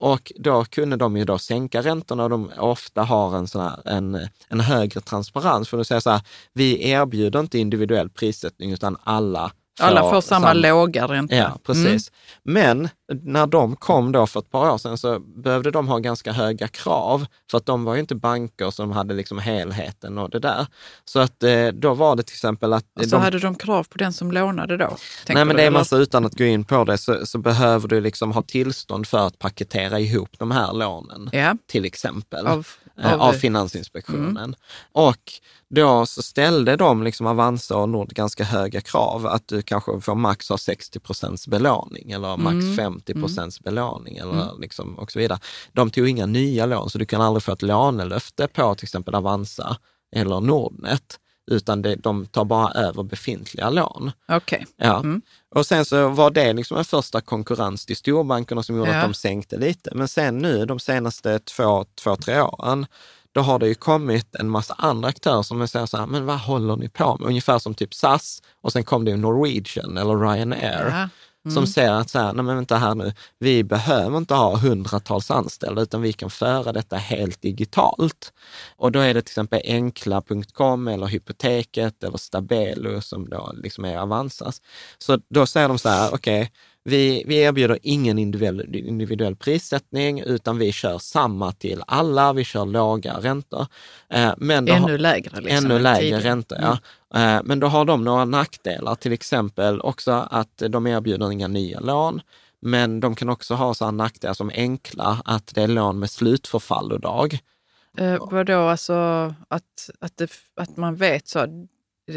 Och då kunde de ju då sänka räntorna och de ofta har en, sån här, en, en högre transparens. För att säga så här, vi erbjuder inte individuell prissättning utan alla alla får samma, samma låga ränta. Ja, precis. Mm. Men när de kom då för ett par år sedan så behövde de ha ganska höga krav, för att de var ju inte banker som hade liksom helheten och det där. Så att eh, då var det till exempel att... Och så de, hade de krav på den som lånade då? Nej, men det är massa, utan att gå in på det, så, så, behöver du liksom ha tillstånd för att paketera ihop de här lånen, ja. till exempel. Av, eh, av, av Finansinspektionen. Mm. Och då så ställde de, liksom Avanza och Nord, ganska höga krav. Att du kanske får max ha 60 procents belåning eller max mm. 50 procents mm. belåning eller mm. liksom och så vidare. De tog inga nya lån, så du kan aldrig få ett lånelöfte på till exempel Avanza eller Nordnet utan det, de tar bara över befintliga lån. Okay. Ja. Mm. Och sen så var det liksom en första konkurrens till storbankerna som gjorde ja. att de sänkte lite. Men sen nu de senaste två, två tre åren, då har det ju kommit en massa andra aktörer som säger så här, men vad håller ni på med? Ungefär som typ SAS och sen kom det ju Norwegian eller Ryanair. Ja. Mm. Som säger att så här, nej men vänta här nu, vi behöver inte ha hundratals anställda utan vi kan föra detta helt digitalt. Och då är det till exempel enkla.com eller Hypoteket eller Stabelo som då liksom är Avanzas. Så då säger de så här, okej, okay, vi, vi erbjuder ingen individuell, individuell prissättning, utan vi kör samma till alla. Vi kör låga räntor. Eh, men ännu har, lägre. Liksom, ännu lägre räntor, ja. Mm. Eh, men då har de några nackdelar, till exempel också att de erbjuder inga nya lån. Men de kan också ha sådana nackdelar som enkla, att det är lån med slutförfallodag. Eh, vadå, alltså att, att, det, att man vet så,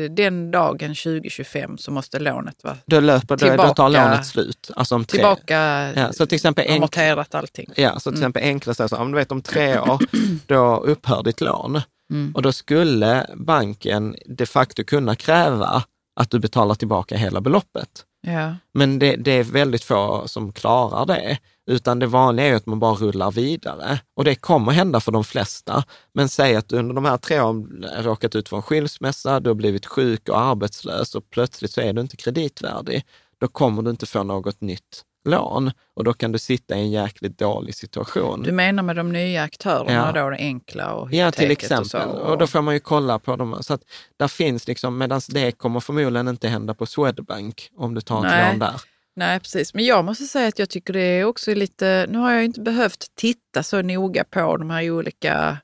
den dagen 2025 så måste lånet vara då löper, tillbaka. Då tar lånet slut. Alltså om tre, tillbaka, ja, så till exempel amorterat allting. Ja, så till mm. exempel enklast är så, om du vet om tre år, då upphör ditt lån. Mm. Och då skulle banken de facto kunna kräva att du betalar tillbaka hela beloppet. Ja. Men det, det, är väldigt få som klarar det, utan det vanliga är att man bara rullar vidare. Och det kommer hända för de flesta. Men säg att du under de här tre åren råkat ut för en skilsmässa, du har blivit sjuk och arbetslös och plötsligt så är du inte kreditvärdig. Då kommer du inte få något nytt lån och då kan du sitta i en jäkligt dålig situation. Du menar med de nya aktörerna ja. då, det enkla och Ja, till exempel. Och, så, och... och, då får man ju kolla på dem. Så att där finns liksom, medan det kommer förmodligen inte hända på Swedbank om du tar ett Nej. lån där. Nej, precis. Men jag måste säga att jag tycker det är också lite, nu har jag inte behövt titta så noga på de här olika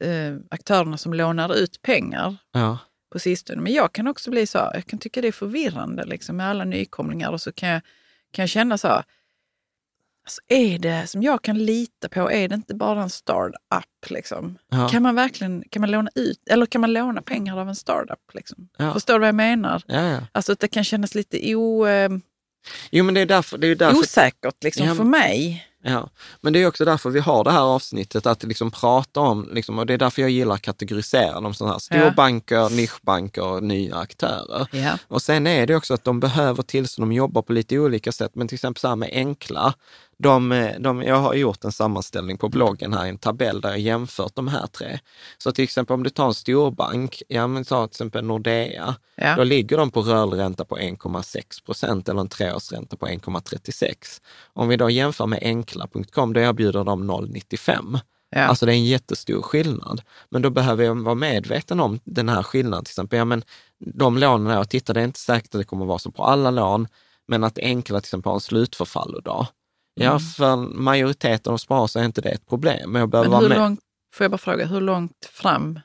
eh, aktörerna som lånar ut pengar ja. på sistone. Men jag kan också bli så, jag kan tycka det är förvirrande liksom, med alla nykomlingar och så kan jag kan jag känna så här, alltså är det som jag kan lita på, är det inte bara en startup? Liksom? Ja. Kan man verkligen kan man låna ut, eller kan man låna pengar av en startup? Liksom? Ja. Förstår du vad jag menar? Ja, ja. Alltså att det kan kännas lite o... Eh, jo, men det är därför, det är därför... osäkert liksom, för mig. Ja, men det är också därför vi har det här avsnittet, att liksom prata om, liksom, och det är därför jag gillar att kategorisera dem sådana här storbanker, ja. nischbanker och nya aktörer. Ja. Och sen är det också att de behöver tillstånd, de jobbar på lite olika sätt, men till exempel så här med enkla, de, de, jag har gjort en sammanställning på bloggen här, en tabell där jag jämfört de här tre. Så till exempel om du tar en storbank, ja men ta till exempel Nordea, ja. då ligger de på rörlig ränta på 1,6 procent eller en treårsränta på 1,36. Om vi då jämför med enkla.com, då erbjuder de 0,95. Ja. Alltså det är en jättestor skillnad. Men då behöver jag vara medveten om den här skillnaden. Till exempel, ja, men de lånen jag tittar, det är inte säkert att det kommer vara så på alla lån, men att enkla till exempel har en slutförfallodag. Ja, mm. för majoriteten av sparare så är inte det ett problem. Men, jag behöver men hur vara med. långt, får jag bara fråga, hur långt fram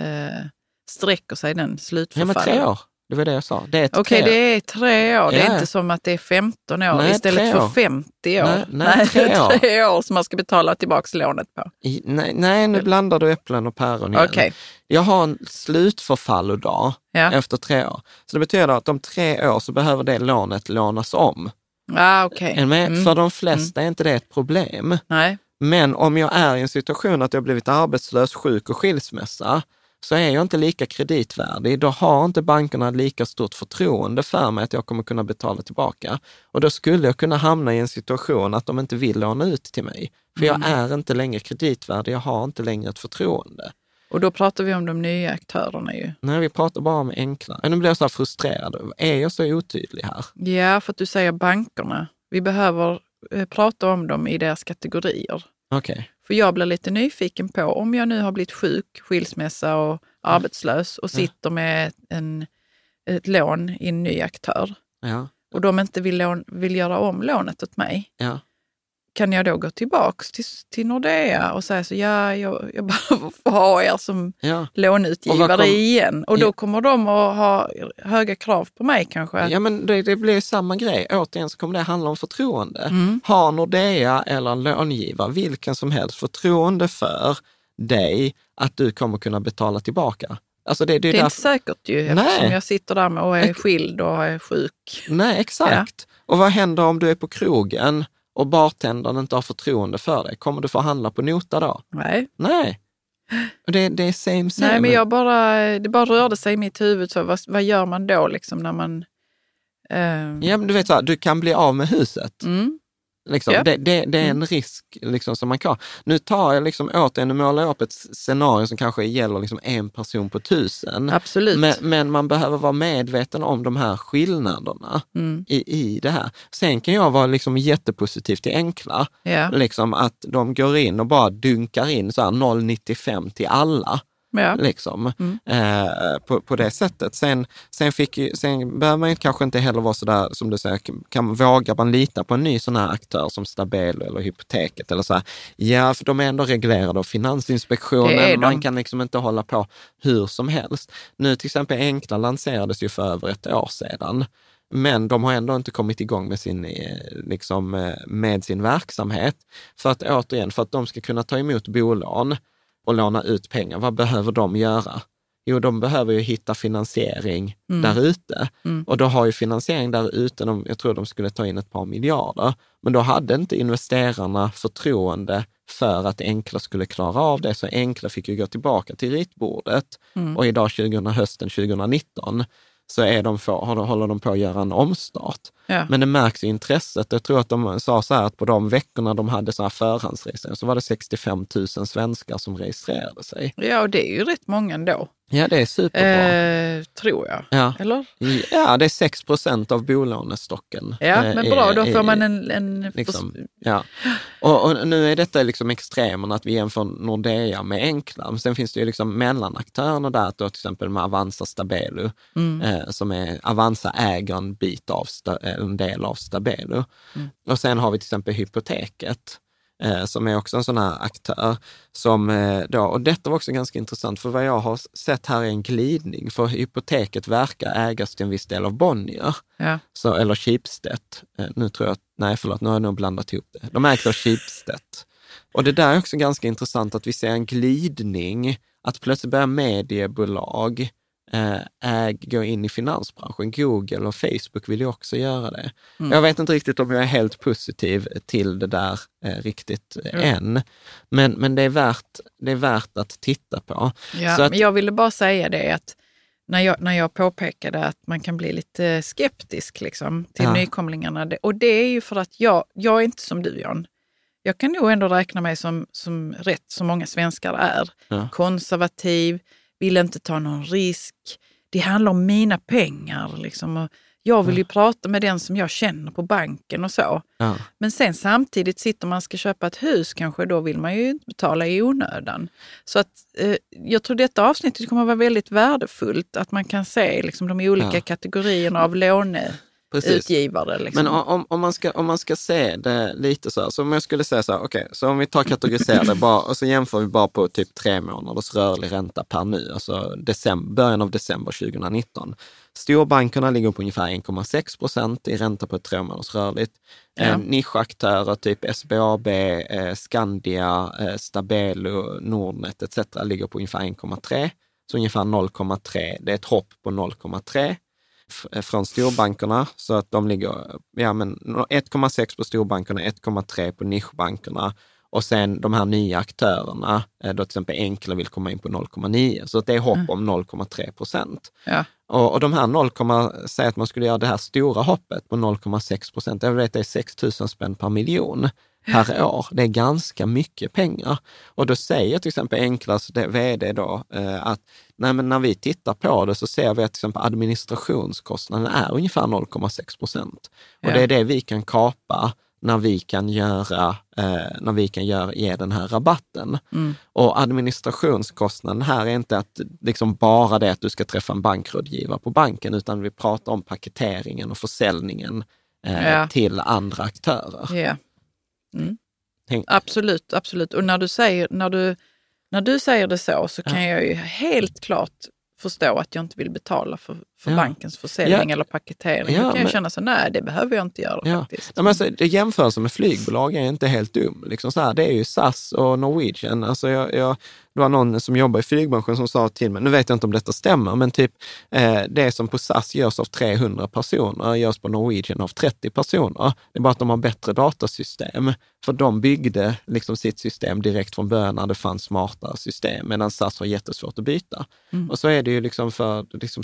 eh, sträcker sig den slutförfallet? Ja, men tre år. Det var det jag sa. Okej, okay, det är tre år. Det är inte som att det är 15 år nej, istället för 50 år. Nej, nej, tre, år. tre år som man ska betala tillbaka lånet på. I, nej, nej, nu blandar du äpplen och päron igen. Okay. Jag har en slutförfallodag ja. efter tre år. Så det betyder att om tre år så behöver det lånet lånas om. Ah, okay. Mm. För de flesta mm. är inte det ett problem. Nej. Men om jag är i en situation att jag blivit arbetslös, sjuk och skilsmässa, så är jag inte lika kreditvärdig. Då har inte bankerna lika stort förtroende för mig att jag kommer kunna betala tillbaka. Och då skulle jag kunna hamna i en situation att de inte vill låna ut till mig. För jag mm. är inte längre kreditvärdig, jag har inte längre ett förtroende. Och då pratar vi om de nya aktörerna ju. Nej, vi pratar bara om enkla. Nu blir jag så här frustrerad. Är jag så otydlig här? Ja, för att du säger bankerna. Vi behöver eh, prata om dem i deras kategorier. Okej. Okay. För jag blir lite nyfiken på, om jag nu har blivit sjuk, skilsmässa och mm. arbetslös och sitter med en, ett lån i en ny aktör ja. och de inte vill, lån, vill göra om lånet åt mig. Ja kan jag då gå tillbaks till, till Nordea och säga så ja, jag, jag behöver få ha er som ja. låneutgivare och kom, igen. Och då ja. kommer de att ha höga krav på mig kanske. Ja, men det, det blir samma grej. Återigen så kommer det handla om förtroende. Mm. Har Nordea eller en långivare, vilken som helst, förtroende för dig att du kommer kunna betala tillbaka. Alltså det, det, är, det är inte säkert ju, eftersom Nej. jag sitter där med och är skild och är sjuk. Nej, exakt. Ja. Och vad händer om du är på krogen och bartendern inte har förtroende för dig, kommer du förhandla på nota då? Nej. Nej. Det, det är same same. Nej, men jag bara, det bara rörde sig i mitt huvud. Så vad, vad gör man då liksom när man... Eh... Ja, men du vet, så här, du kan bli av med huset. Mm. Liksom, ja. det, det, det, är en mm. risk liksom, som man kan. Nu tar jag liksom återigen, nu målar jag upp ett scenario som kanske gäller liksom en person på tusen. Absolut. Men, men man behöver vara medveten om de här skillnaderna mm. i, i det här. Sen kan jag vara liksom jättepositiv till enkla, ja. liksom att de går in och bara dunkar in så här 0,95 till alla. Ja. Liksom, mm. eh, på, på det sättet. Sen, sen, fick sen behöver man kanske inte heller vara så där, som du säger, kan, vågar man lita på en ny sån här aktör som Stabelo eller Hypoteket eller så här, Ja, för de är ändå reglerade av Finansinspektionen. Man kan liksom inte hålla på hur som helst. Nu till exempel Enkla lanserades ju för över ett år sedan. Men de har ändå inte kommit igång med sin, eh, liksom, eh, med sin verksamhet. För att återigen, för att de ska kunna ta emot bolån och låna ut pengar, vad behöver de göra? Jo, de behöver ju hitta finansiering mm. där ute. Mm. Och då har ju finansiering där ute, de, jag tror de skulle ta in ett par miljarder, men då hade inte investerarna förtroende för att Enkla skulle klara av det. Så Enkla fick ju gå tillbaka till ritbordet mm. och idag 2000, hösten 2019 så är de för, håller de på att göra en omstart. Ja. Men det märks i intresset. Jag tror att de sa så här att på de veckorna de hade så här förhandsregistrering så var det 65 000 svenskar som registrerade sig. Ja, och det är ju rätt många ändå. Ja, det är superbra. Eh, tror jag. Ja. Eller? Ja, det är 6 procent av bolånestocken. Ja, men eh, bra, då får man en... en liksom, ja. Och, och, nu är detta liksom extremerna att vi jämför Nordea med Enkla. Men sen finns det ju liksom mellanaktörerna där, då, till exempel med Avanza Stabelo, mm. eh, som är, Avanza äger en bit av, eh, en del av Stabelo. Mm. Och sen har vi till exempel Hypoteket eh, som är också en sån här aktör. Som, eh, då, och detta var också ganska intressant, för vad jag har sett här är en glidning, för hypoteket verkar ägas till en viss del av Bonnier, ja. så, eller Schibsted. Eh, nu tror jag, nej förlåt, nu har jag nog blandat ihop det. De ägs av Schibsted. Och det där är också ganska intressant att vi ser en glidning, att plötsligt börjar mediebolag äg, gå in i finansbranschen. Google och Facebook vill ju också göra det. Mm. Jag vet inte riktigt om jag är helt positiv till det där eh, riktigt mm. än, men, men det, är värt, det är värt att titta på. Ja, Så att, men jag ville bara säga det att när jag, när jag påpekade att man kan bli lite skeptisk liksom, till ja. nykomlingarna, och det är ju för att jag, jag är inte som du Jan. Jag kan nog ändå räkna mig som, som rätt som många svenskar är. Ja. Konservativ, vill inte ta någon risk. Det handlar om mina pengar. Liksom. Jag vill ju prata med den som jag känner på banken och så. Ja. Men sen samtidigt sitter man ska köpa ett hus kanske, då vill man ju inte betala i onödan. Så att, eh, jag tror detta avsnittet kommer att vara väldigt värdefullt, att man kan se liksom, de olika ja. kategorierna av låne Precis. utgivare. Liksom. Men om, om, man ska, om man ska se det lite så här, så om jag skulle säga så här, okej, okay, så om vi tar kategoriserar det bara, och så jämför vi bara på typ tre månaders rörlig ränta per nu, alltså december, början av december 2019. Storbankerna ligger på ungefär 1,6 procent i ränta på ett tre månaders rörligt. Ja. Eh, nischaktörer typ SBAB, eh, Skandia, eh, Stabelo, Nordnet etc. ligger på ungefär 1,3. Så ungefär 0,3. Det är ett hopp på 0,3 från storbankerna, så att de ligger ja, 1,6 på storbankerna, 1,3 på nischbankerna och sen de här nya aktörerna, eh, då till exempel Enkla vill komma in på 0,9, så det är hopp mm. om 0,3 procent. Ja. Och, och de här 0, säg att man skulle göra det här stora hoppet på 0,6 procent, jag vet det är 6 000 spänn per miljon per år. Det är ganska mycket pengar. Och då säger till exempel Enklas vd då eh, att nej, men när vi tittar på det så ser vi att till exempel administrationskostnaden är ungefär 0,6 procent. Och ja. det är det vi kan kapa när vi kan göra, eh, när vi kan göra, ge den här rabatten. Mm. Och administrationskostnaden här är inte att liksom bara det att du ska träffa en bankrådgivare på banken, utan vi pratar om paketeringen och försäljningen eh, ja. till andra aktörer. Ja. Mm. Absolut, absolut. Och när du säger, när du, när du säger det så, så kan ja. jag ju helt klart förstå att jag inte vill betala för, för ja. bankens försäljning ja. eller paketering. Ja, Då kan men... jag känna så nej det behöver jag inte göra ja. faktiskt. Ja, men alltså, det jämförelse med flygbolag är inte helt dum. Liksom så här, det är ju SAS och Norwegian. Alltså jag, jag, det var någon som jobbar i flygbranschen som sa till mig, nu vet jag inte om detta stämmer, men typ eh, det som på SAS görs av 300 personer görs på Norwegian av 30 personer. Det är bara att de har bättre datasystem. För de byggde liksom sitt system direkt från början när det fanns smarta system, medan SAS har jättesvårt att byta. Mm. Och så är det ju liksom för liksom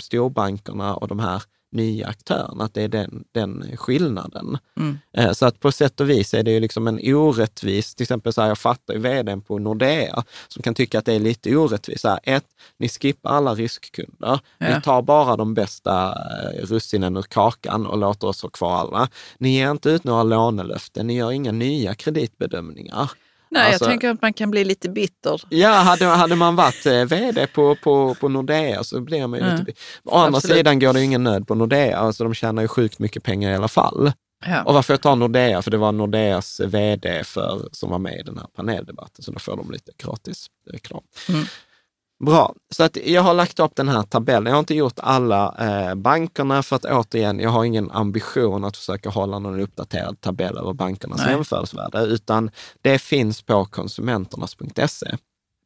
storbankerna och de här nya aktörerna, att det är den, den skillnaden. Mm. Eh, så att på sätt och vis är det ju liksom en orättvis, till exempel så här, jag fattar ju vdn på Nordea som kan tycka att det är lite orättvist. Så här, ett, ni skippar alla riskkunder. Ja. Ni tar bara de bästa eh, russinen ur kakan och låter oss ha kvar alla. Ni ger inte ut några lånelöften, ni gör inga nya kreditbedömningar. Nej, alltså, jag tänker att man kan bli lite bitter. Ja, hade, hade man varit eh, vd på, på, på Nordea så blir man ju mm. lite bitter. Å andra Absolut. sidan går det ingen nöd på Nordea, alltså de tjänar ju sjukt mycket pengar i alla fall. Ja. Och varför jag tar Nordea? För det var Nordeas vd för, som var med i den här paneldebatten, så då får de lite gratis reklam. Mm. Bra, så att jag har lagt upp den här tabellen. Jag har inte gjort alla eh, bankerna för att återigen, jag har ingen ambition att försöka hålla någon uppdaterad tabell över bankernas jämförelsevärde, utan det finns på konsumenternas.se.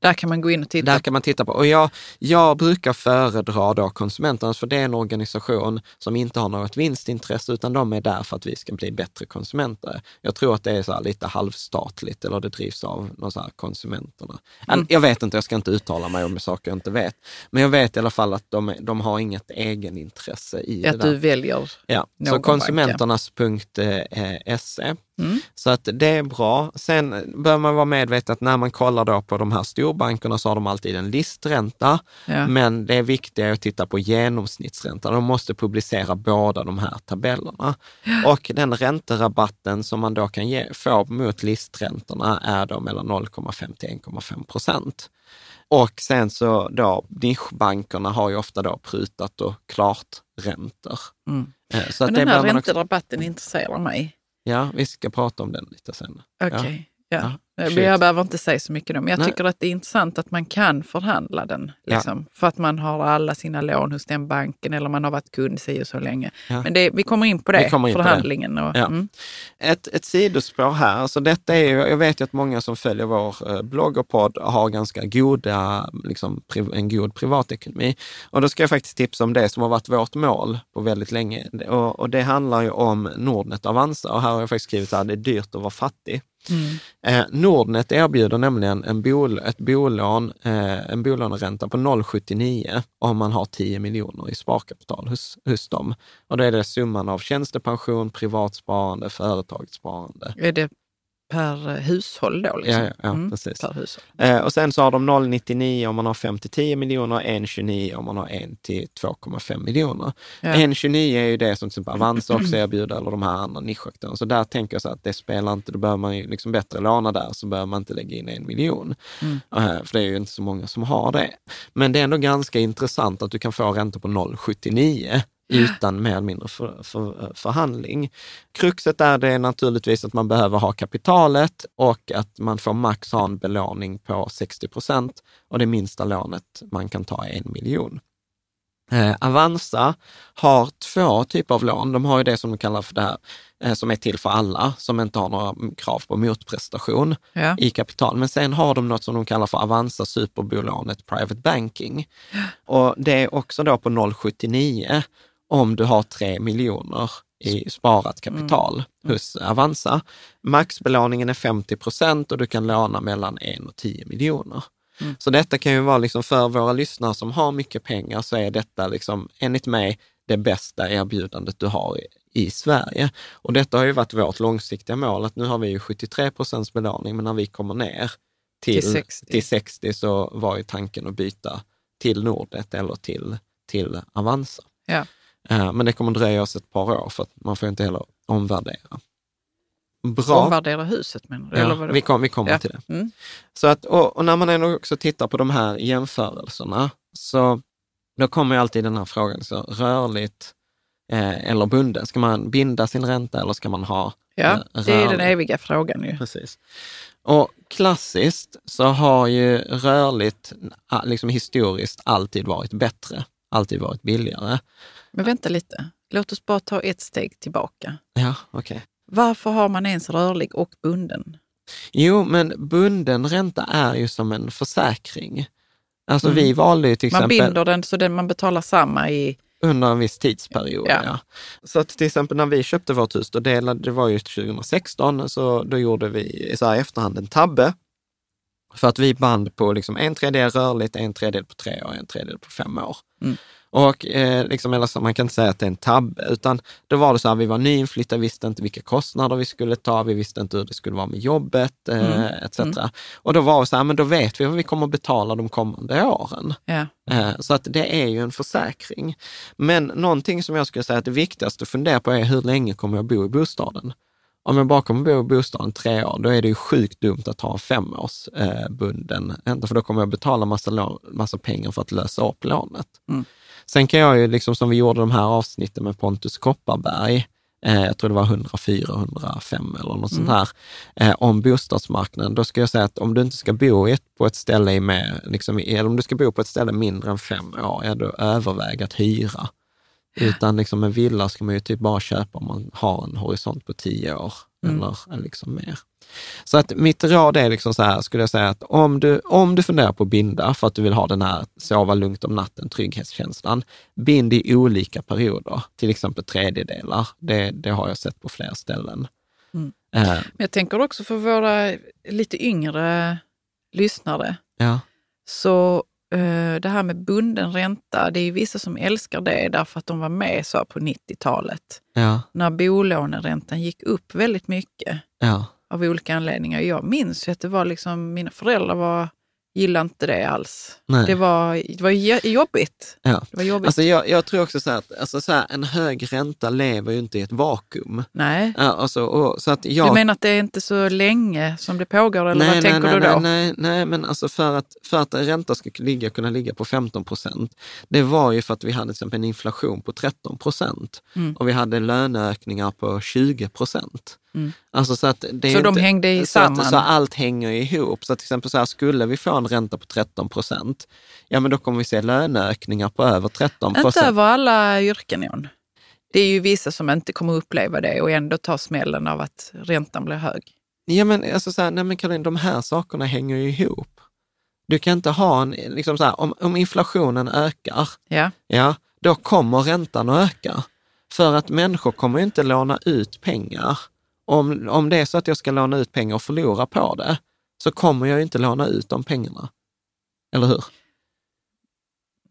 Där kan man gå in och titta. Där kan man titta på. Och jag, jag brukar föredra då konsumenterna, för det är en organisation som inte har något vinstintresse, utan de är där för att vi ska bli bättre konsumenter. Jag tror att det är så lite halvstatligt eller det drivs av någon så här konsumenterna. Mm. Jag vet inte, jag ska inte uttala mig om saker jag inte vet. Men jag vet i alla fall att de, de har inget egenintresse i att det där. du väljer Ja, så konsumenternas.se Mm. Så att det är bra. Sen bör man vara medveten att när man kollar då på de här storbankerna så har de alltid en listränta, ja. men det är viktigt att titta på genomsnittsränta. De måste publicera båda de här tabellerna. Ja. Och den ränterabatten som man då kan ge, få mot listräntorna är då mellan 0,5 till 1,5 procent. Och sen så då nischbankerna har ju ofta då prutat och klart räntor. Mm. Eh, så Men den här ränterabatten också... intresserar mig. Ja, vi ska prata om den lite sen. Okej. Okay. Ja. ja. Jag behöver inte säga så mycket om men jag Nej. tycker att det är intressant att man kan förhandla den. Liksom, ja. För att man har alla sina lån hos den banken eller man har varit kund sig så länge. Ja. Men det, vi kommer in på det, in förhandlingen. På det. Och, ja. mm. ett, ett sidospår här, alltså detta är, jag vet ju att många som följer vår eh, blogg och podd har ganska goda, liksom, en god privatekonomi. Och då ska jag faktiskt tipsa om det som har varit vårt mål på väldigt länge. Och, och det handlar ju om Nordnet Avanza. Och här har jag faktiskt skrivit att det är dyrt att vara fattig. Mm. Eh, Nordnet erbjuder nämligen en bol, ett bolån, eh, en bolåneränta på 0,79 om man har 10 miljoner i sparkapital hos, hos dem. Och då är det summan av tjänstepension, privatsparande, företagssparande. Är det per hushåll då? Liksom. Ja, ja, ja mm, precis. Per hushåll. Eh, och sen så har de 0,99 om man har 5 till 10 miljoner, 1,29 om man har 1 till 2,5 miljoner. Ja. 1,29 är ju det som till exempel Avanza också erbjuder, eller de här andra nischaktörerna. Så där tänker jag så att det spelar inte, då behöver man ju liksom bättre låna där, så behöver man inte lägga in en miljon. Mm. Eh, för det är ju inte så många som har det. Men det är ändå ganska intressant att du kan få räntor på 0,79 utan mer eller mindre för, för, förhandling. Kruxet är det naturligtvis att man behöver ha kapitalet och att man får max ha en belåning på 60 procent och det minsta lånet man kan ta är en miljon. Eh, Avanza har två typer av lån. De har ju det som de kallar för det här, eh, som är till för alla, som inte har några krav på motprestation ja. i kapital. Men sen har de något som de kallar för Avanza superbolånet Private Banking. Och det är också då på 0,79 om du har 3 miljoner i sparat kapital mm. mm. hos Avanza. Maxbelåningen är 50 procent och du kan låna mellan 1 och 10 miljoner. Mm. Så detta kan ju vara liksom för våra lyssnare som har mycket pengar så är detta liksom enligt mig det bästa erbjudandet du har i, i Sverige. Och detta har ju varit vårt långsiktiga mål, att nu har vi ju 73 procents belåning, men när vi kommer ner till, till, 60. till 60 så var ju tanken att byta till Nordnet eller till, till Avanza. Ja. Eh, men det kommer dröja oss ett par år för att man får inte heller omvärdera. Bra. Omvärdera huset menar du? Ja, vi, kom, vi kommer ja. till det. Mm. Så att, och, och, när man ändå också tittar på de här jämförelserna, så då kommer ju alltid den här frågan, så rörligt eh, eller bunden? Ska man binda sin ränta eller ska man ha Ja, eh, det är den eviga frågan ju. Precis. Och klassiskt så har ju rörligt, liksom historiskt, alltid varit bättre, alltid varit billigare. Men vänta lite. Låt oss bara ta ett steg tillbaka. Ja, okej. Okay. Varför har man ens rörlig och bunden? Jo, men bunden ränta är ju som en försäkring. Alltså mm. vi valde ju till exempel... Man binder den så den man betalar samma i... Under en viss tidsperiod, ja. ja. Så att till exempel när vi köpte vårt hus, då delade, det var ju 2016, så då gjorde vi så här i efterhand en tabbe. För att vi band på liksom en tredjedel rörligt, en tredjedel på tre år en tredjedel på fem år. Mm. Och eh, liksom, eller så, man kan inte säga att det är en tabbe, utan då var det så här, vi var nyinflyttade, visste inte vilka kostnader vi skulle ta, vi visste inte hur det skulle vara med jobbet, eh, mm. etc. Mm. Och då var det så här, men då vet vi vad vi kommer att betala de kommande åren. Ja. Eh, så att det är ju en försäkring. Men någonting som jag skulle säga att det viktigaste att fundera på är hur länge kommer jag bo i bostaden? Om jag bara kommer bo i bostaden tre år, då är det ju sjukt dumt att ha en femårsbunden eh, för då kommer jag betala massa, massa pengar för att lösa upp lånet. Mm. Sen kan jag ju, liksom som vi gjorde de här avsnitten med Pontus Kopparberg, eh, jag tror det var 104, 105 eller något mm. sånt här, eh, om bostadsmarknaden. Då ska jag säga att om du inte ska bo ett, på ett ställe med, liksom, eller om du ska bo på ett ställe mindre än fem år, ja, då överväg att hyra. Utan liksom en villa ska man ju typ bara köpa om man har en horisont på tio år mm. eller liksom mer. Så att mitt råd är liksom så här, skulle jag säga att om du, om du funderar på att binda för att du vill ha den här sova lugnt om natten, trygghetskänslan, bind i olika perioder, till exempel tredjedelar. Det, det har jag sett på flera ställen. Mm. Eh. Men jag tänker också för våra lite yngre lyssnare, ja. så det här med bunden ränta, det är vissa som älskar det därför att de var med så på 90-talet. Ja. När bolåneräntan gick upp väldigt mycket. Ja av olika anledningar. Jag minns att det var liksom, mina föräldrar var gillade inte det alls. Det var, det var jobbigt. Ja. Det var jobbigt. Alltså jag, jag tror också så här att alltså så här, en hög ränta lever ju inte i ett vakuum. Nej. Ja, alltså, och, så att jag... Du menar att det är inte så länge som det pågår eller nej, vad nej, tänker nej, du då? Nej, nej, nej, men alltså för att, för att en ränta ska ligga, kunna ligga på 15 procent, det var ju för att vi hade till exempel en inflation på 13 procent mm. och vi hade löneökningar på 20 procent. Mm. Alltså så att det så inte, de hängde så samman? Att, så allt hänger ihop. Så till exempel så här, skulle vi få en ränta på 13 procent, ja men då kommer vi se löneökningar på över 13 procent. Inte över alla yrken, John. Det är ju vissa som inte kommer uppleva det och ändå ta smällen av att räntan blir hög. Ja men alltså så här, nej men Karin, de här sakerna hänger ju ihop. Du kan inte ha en, liksom så här, om, om inflationen ökar, ja. Ja, då kommer räntan att öka. För att människor kommer inte låna ut pengar om, om det är så att jag ska låna ut pengar och förlora på det, så kommer jag inte låna ut de pengarna. Eller hur?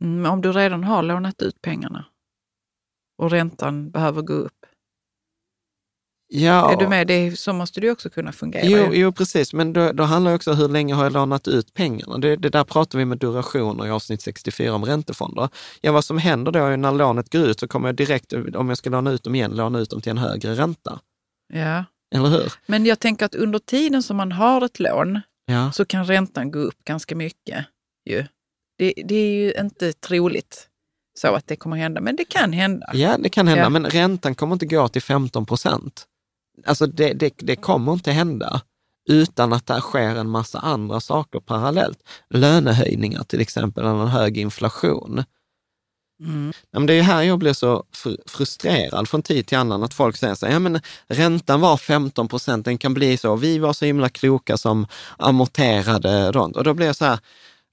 Mm, om du redan har lånat ut pengarna och räntan behöver gå upp. Ja. Är du med? Det, så måste det också kunna fungera. Jo, jo precis, men då, då handlar det också om hur länge har jag lånat ut pengarna? Det, det där pratar vi med durationer i avsnitt 64 om räntefonder. Ja, vad som händer då är när lånet går ut så kommer jag direkt, om jag ska låna ut dem igen, låna ut dem till en högre ränta. Ja. Eller hur? Men jag tänker att under tiden som man har ett lån ja. så kan räntan gå upp ganska mycket. Ju. Det, det är ju inte troligt så att det kommer hända, men det kan hända. Ja, det kan hända, ja. men räntan kommer inte gå till 15 procent. Alltså det, det, det kommer inte hända utan att det sker en massa andra saker parallellt. Lönehöjningar till exempel, eller en hög inflation. Mm. Men det är här jag blir så frustrerad från tid till annan, att folk säger så här, ja men räntan var 15 procent, den kan bli så, vi var så himla kloka som amorterade runt. Och då blir jag så här,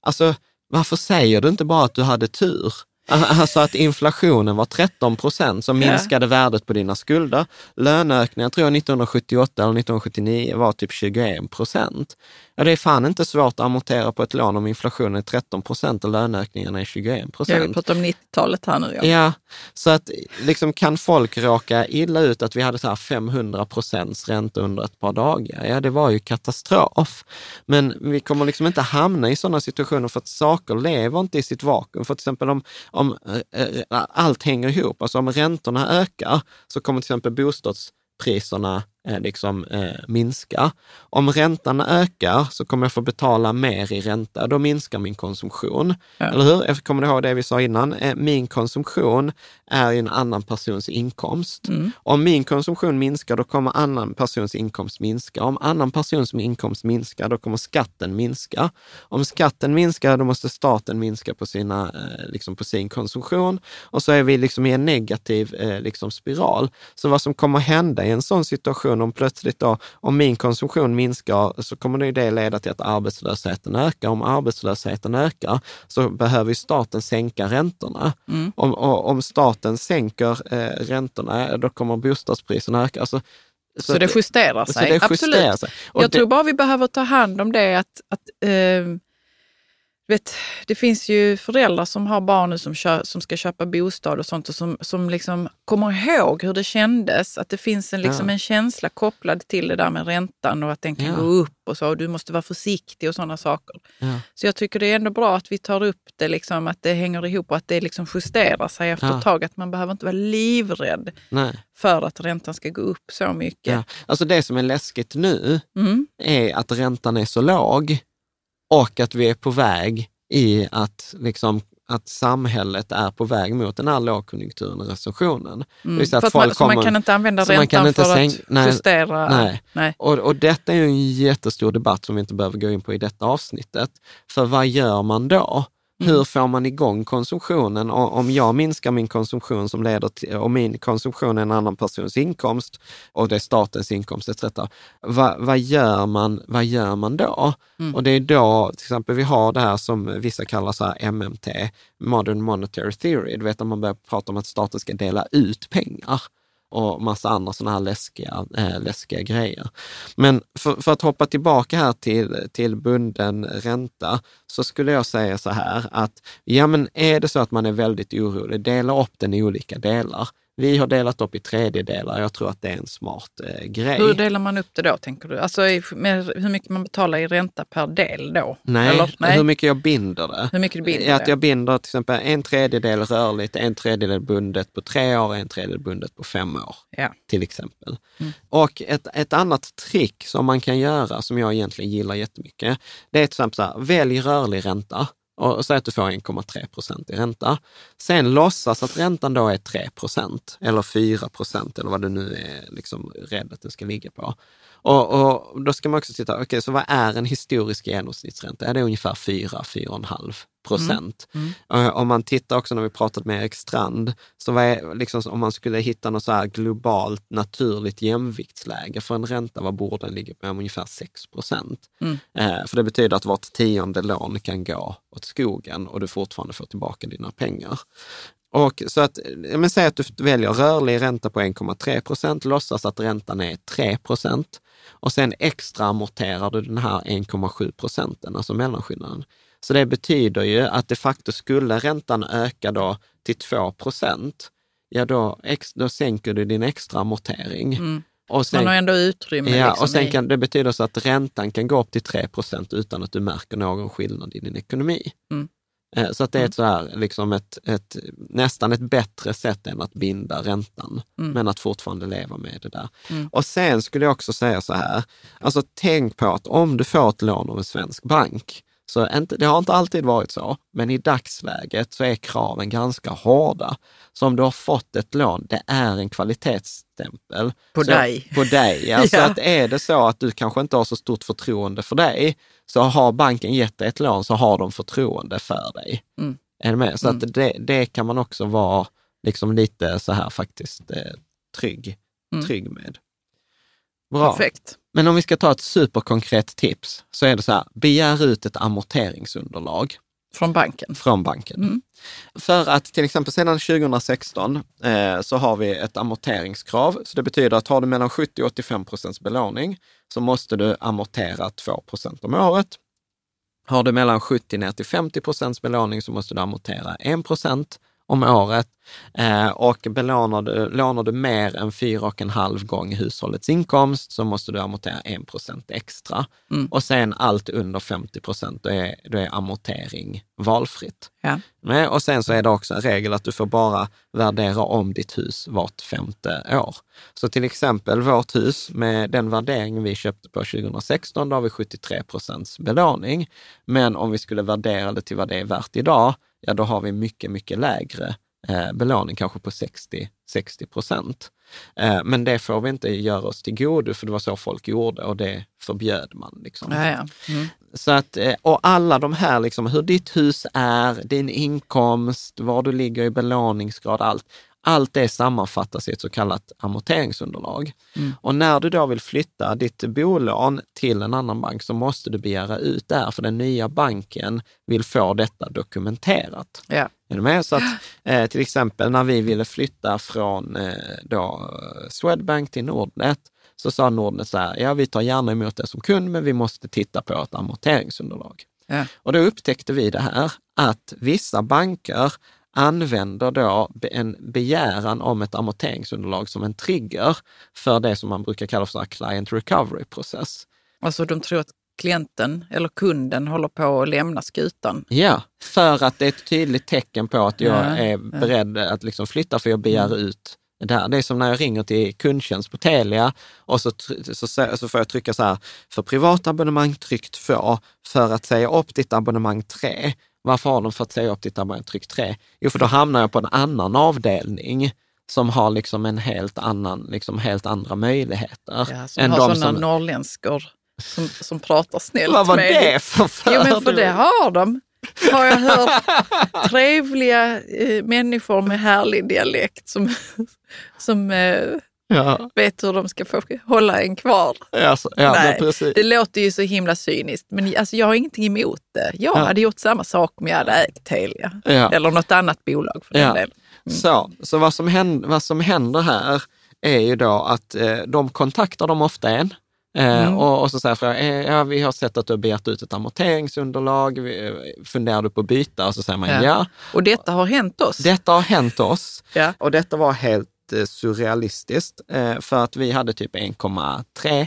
alltså varför säger du inte bara att du hade tur? Alltså att inflationen var 13 procent som minskade ja. värdet på dina skulder. Löneökningen tror jag 1978 eller 1979 var typ 21 procent. Ja, det är fan inte svårt att amortera på ett lån om inflationen är 13 procent och löneökningarna är 21 procent. Jag pratar om 90-talet här nu. Ja. ja, så att liksom kan folk råka illa ut att vi hade så här 500 procents ränta under ett par dagar? Ja, det var ju katastrof. Men vi kommer liksom inte hamna i sådana situationer för att saker lever inte i sitt vakuum. För till exempel om, om äh, allt hänger ihop, alltså om räntorna ökar så kommer till exempel bostadspriserna eh, liksom, eh, minska. Om räntan ökar så kommer jag få betala mer i ränta. Då minskar min konsumtion. Ja. Eller hur? Kommer du ihåg det vi sa innan? Eh, min konsumtion är en annan persons inkomst. Mm. Om min konsumtion minskar, då kommer annan persons inkomst minska. Om annan persons inkomst minskar, då kommer skatten minska. Om skatten minskar, då måste staten minska på, sina, eh, liksom på sin konsumtion. Och så är vi liksom i en negativ eh, liksom spiral. Så vad som kommer hända i en sån situation, om plötsligt då, om min konsumtion minskar, så kommer det, det leda till att arbetslösheten ökar. Om arbetslösheten ökar, så behöver staten sänka räntorna. Mm. Om, om staten sänker eh, räntorna, då kommer bostadspriserna öka. Alltså, så, så det justerar sig? Så det Absolut. Justerar sig. Jag det, tror bara vi behöver ta hand om det att, att eh, vet, det finns ju föräldrar som har barn som, kö, som ska köpa bostad och sånt och som, som liksom kommer ihåg hur det kändes. Att det finns en, liksom Ja. en känsla kopplad till det där med räntan och att den kan Ja. gå upp och så. Och du måste vara försiktig och sådana saker. Ja. Så jag tycker det är ändå bra att vi tar upp det, liksom, att det hänger ihop och att det liksom justerar sig efter ett tag. Att man behöver inte vara livrädd Nej. för att räntan ska gå upp så mycket. Alltså det som är läskigt nu Mm. är att räntan är så låg och att vi är på väg i att, liksom, att samhället är på väg mot den här lågkonjunkturen och recessionen. Mm. att att man, så man kommer- kan inte använda räntan inte för sänk- att nej, justera? nej. nej. Och, och detta är en jättestor debatt som vi inte behöver gå in på i detta avsnittet. För vad gör man då? Mm. Hur får man igång konsumtionen? Och om jag minskar min konsumtion som leder till, och min konsumtion är en annan persons inkomst och det är statens inkomst etc. Va, vad, gör man, vad gör man då? Mm. Och det är då, till exempel, vi har det här som vissa kallar så MMT, Modern Monetary Theory. Du vet när man börjar prata om att staten ska dela ut pengar och massa andra sådana här läskiga, äh, läskiga grejer. Men för, för, att hoppa tillbaka här till, till bunden ränta så skulle jag säga så här att ja, men är det så att man är väldigt orolig, dela upp den i olika delar. Vi har delat upp i tredjedelar. Jag tror att det är en smart eh, grej. Hur delar man upp det då, tänker du? Alltså med hur mycket man betalar i ränta per del då? Nej, Eller, nej? hur mycket jag binder det. Hur mycket du binder att jag binder till exempel en tredjedel rörligt, en tredjedel bundet på tre år, en tredjedel bundet på fem år. Ja. Till exempel. Mm. Och ett, ett annat trick som man kan göra, som jag egentligen gillar jättemycket, det är till exempel så här, välj rörlig ränta och säg att du får 1,3 procent i ränta. Sen låtsas att räntan då är 3 procent eller 4 procent eller vad du nu är liksom rädd att den ska ligga på. Och, och då ska man också titta, okej, okay, så vad är en historisk genomsnittsränta? Är det ungefär 4-4,5 procent? Mm. Mm. Om man tittar också när vi pratat med Erik Strand, så vad är, liksom, om man skulle hitta något så här globalt naturligt jämviktsläge för en ränta, vad borde den ligga på? Ungefär 6 procent. Mm. Eh, för det betyder att vart tionde lån kan gå åt skogen och du fortfarande får tillbaka dina pengar. Och så att, men säg att du väljer rörlig ränta på 1,3 procent, låtsas att räntan är 3 procent och sen extra amorterar du den här 1,7 procenten, alltså mellanskillnaden. Så det betyder ju att de facto skulle räntan öka då till 2 procent, ja då, ex, då sänker du din extra amortering. Mm. Och sen, Man har ändå utrymme. Ja, liksom och sen kan, det betyder så att räntan kan gå upp till 3 procent utan att du märker någon skillnad i din ekonomi. Mm. Eh, så att det är ett, så här, liksom ett, ett, nästan ett bättre sätt än att binda räntan, mm. men att fortfarande leva med det där. Mm. Och sen skulle jag också säga så här, alltså tänk på att om du får ett lån av en svensk bank, så inte, det har inte alltid varit så, men i dagsläget så är kraven ganska hårda. Så om du har fått ett lån, det är en kvalitetsstämpel. På så, dig? På dig. Alltså ja. att är det så att du kanske inte har så stort förtroende för dig, så har banken gett dig ett lån så har de förtroende för dig. Mm. Är du med? Så mm. att det, det kan man också vara liksom lite så här faktiskt eh, trygg, mm. trygg med. Bra. Perfekt. Men om vi ska ta ett superkonkret tips så är det så här, begär ut ett amorteringsunderlag. Från banken? Från banken. Mm. För att till exempel sedan 2016 eh, så har vi ett amorteringskrav. Så det betyder att har du mellan 70 och 85 procents belåning så måste du amortera 2 procent om året. Har du mellan 70 ner till 50 procents belåning så måste du amortera 1 procent om året. Eh, och belånar du, lånar du mer än fyra och en halv gång hushållets inkomst så måste du amortera en procent extra. Mm. Och sen allt under 50 procent, då är, då är amortering valfritt. Ja. Men, och sen så är det också en regel att du får bara värdera om ditt hus vart femte år. Så till exempel vårt hus med den värderingen vi köpte på 2016, då har vi 73 procents belåning. Men om vi skulle värdera det till vad det är värt idag, ja då har vi mycket, mycket lägre eh, belåning, kanske på 60, 60 procent. Eh, men det får vi inte göra oss till godo, för det var så folk gjorde och det förbjöd man. Liksom. Ja, ja. Mm. Så att, eh, och alla de här, liksom, hur ditt hus är, din inkomst, var du ligger i belåningsgrad, allt. Allt det sammanfattas i ett så kallat amorteringsunderlag. Mm. Och när du då vill flytta ditt bolån till en annan bank så måste du begära ut det här, för den nya banken vill få detta dokumenterat. Ja. Är du med? Så att, eh, till exempel när vi ville flytta från eh, då Swedbank till Nordnet, så sa Nordnet så här, ja vi tar gärna emot det som kund, men vi måste titta på ett amorteringsunderlag. Ja. Och då upptäckte vi det här, att vissa banker använder då en begäran om ett amorteringsunderlag som en trigger för det som man brukar kalla för client recovery process. Alltså de tror att klienten eller kunden håller på att lämna skutan? Ja, för att det är ett tydligt tecken på att jag ja, är beredd att liksom flytta för jag begär mm. ut det här. Det är som när jag ringer till kundtjänst på Telia och så, så, så får jag trycka så här, för privatabonnemang tryck 2, för att säga upp ditt abonnemang 3. Varför har de fått säga upp ditt abonnemang tryck 3? Jo, för då hamnar jag på en annan avdelning som har liksom en helt annan, liksom helt andra möjligheter. Ja, som än har sådana som... norrländskor som, som pratar snällt Vad var med det för Jo, men för det har de. har jag hört trevliga eh, människor med härlig dialekt som, som eh, ja. vet hur de ska få hålla en kvar. Alltså, ja, Nej. Det låter ju så himla cyniskt, men alltså, jag har ingenting emot det. Jag ja. hade gjort samma sak om jag hade ägt Telia ja. eller något annat bolag för den delen. Mm. Så, så vad, som händer, vad som händer här är ju då att eh, de kontaktar dem ofta en Eh, mm. Och, och, så säger jag, eh, ja, vi har sett att du har begärt ut ett amorteringsunderlag, eh, funderar du på att byta? Och så säger man ja. ja. Och detta har hänt oss? Detta har hänt oss. ja. Och detta var helt surrealistiskt, för att vi hade typ 1,3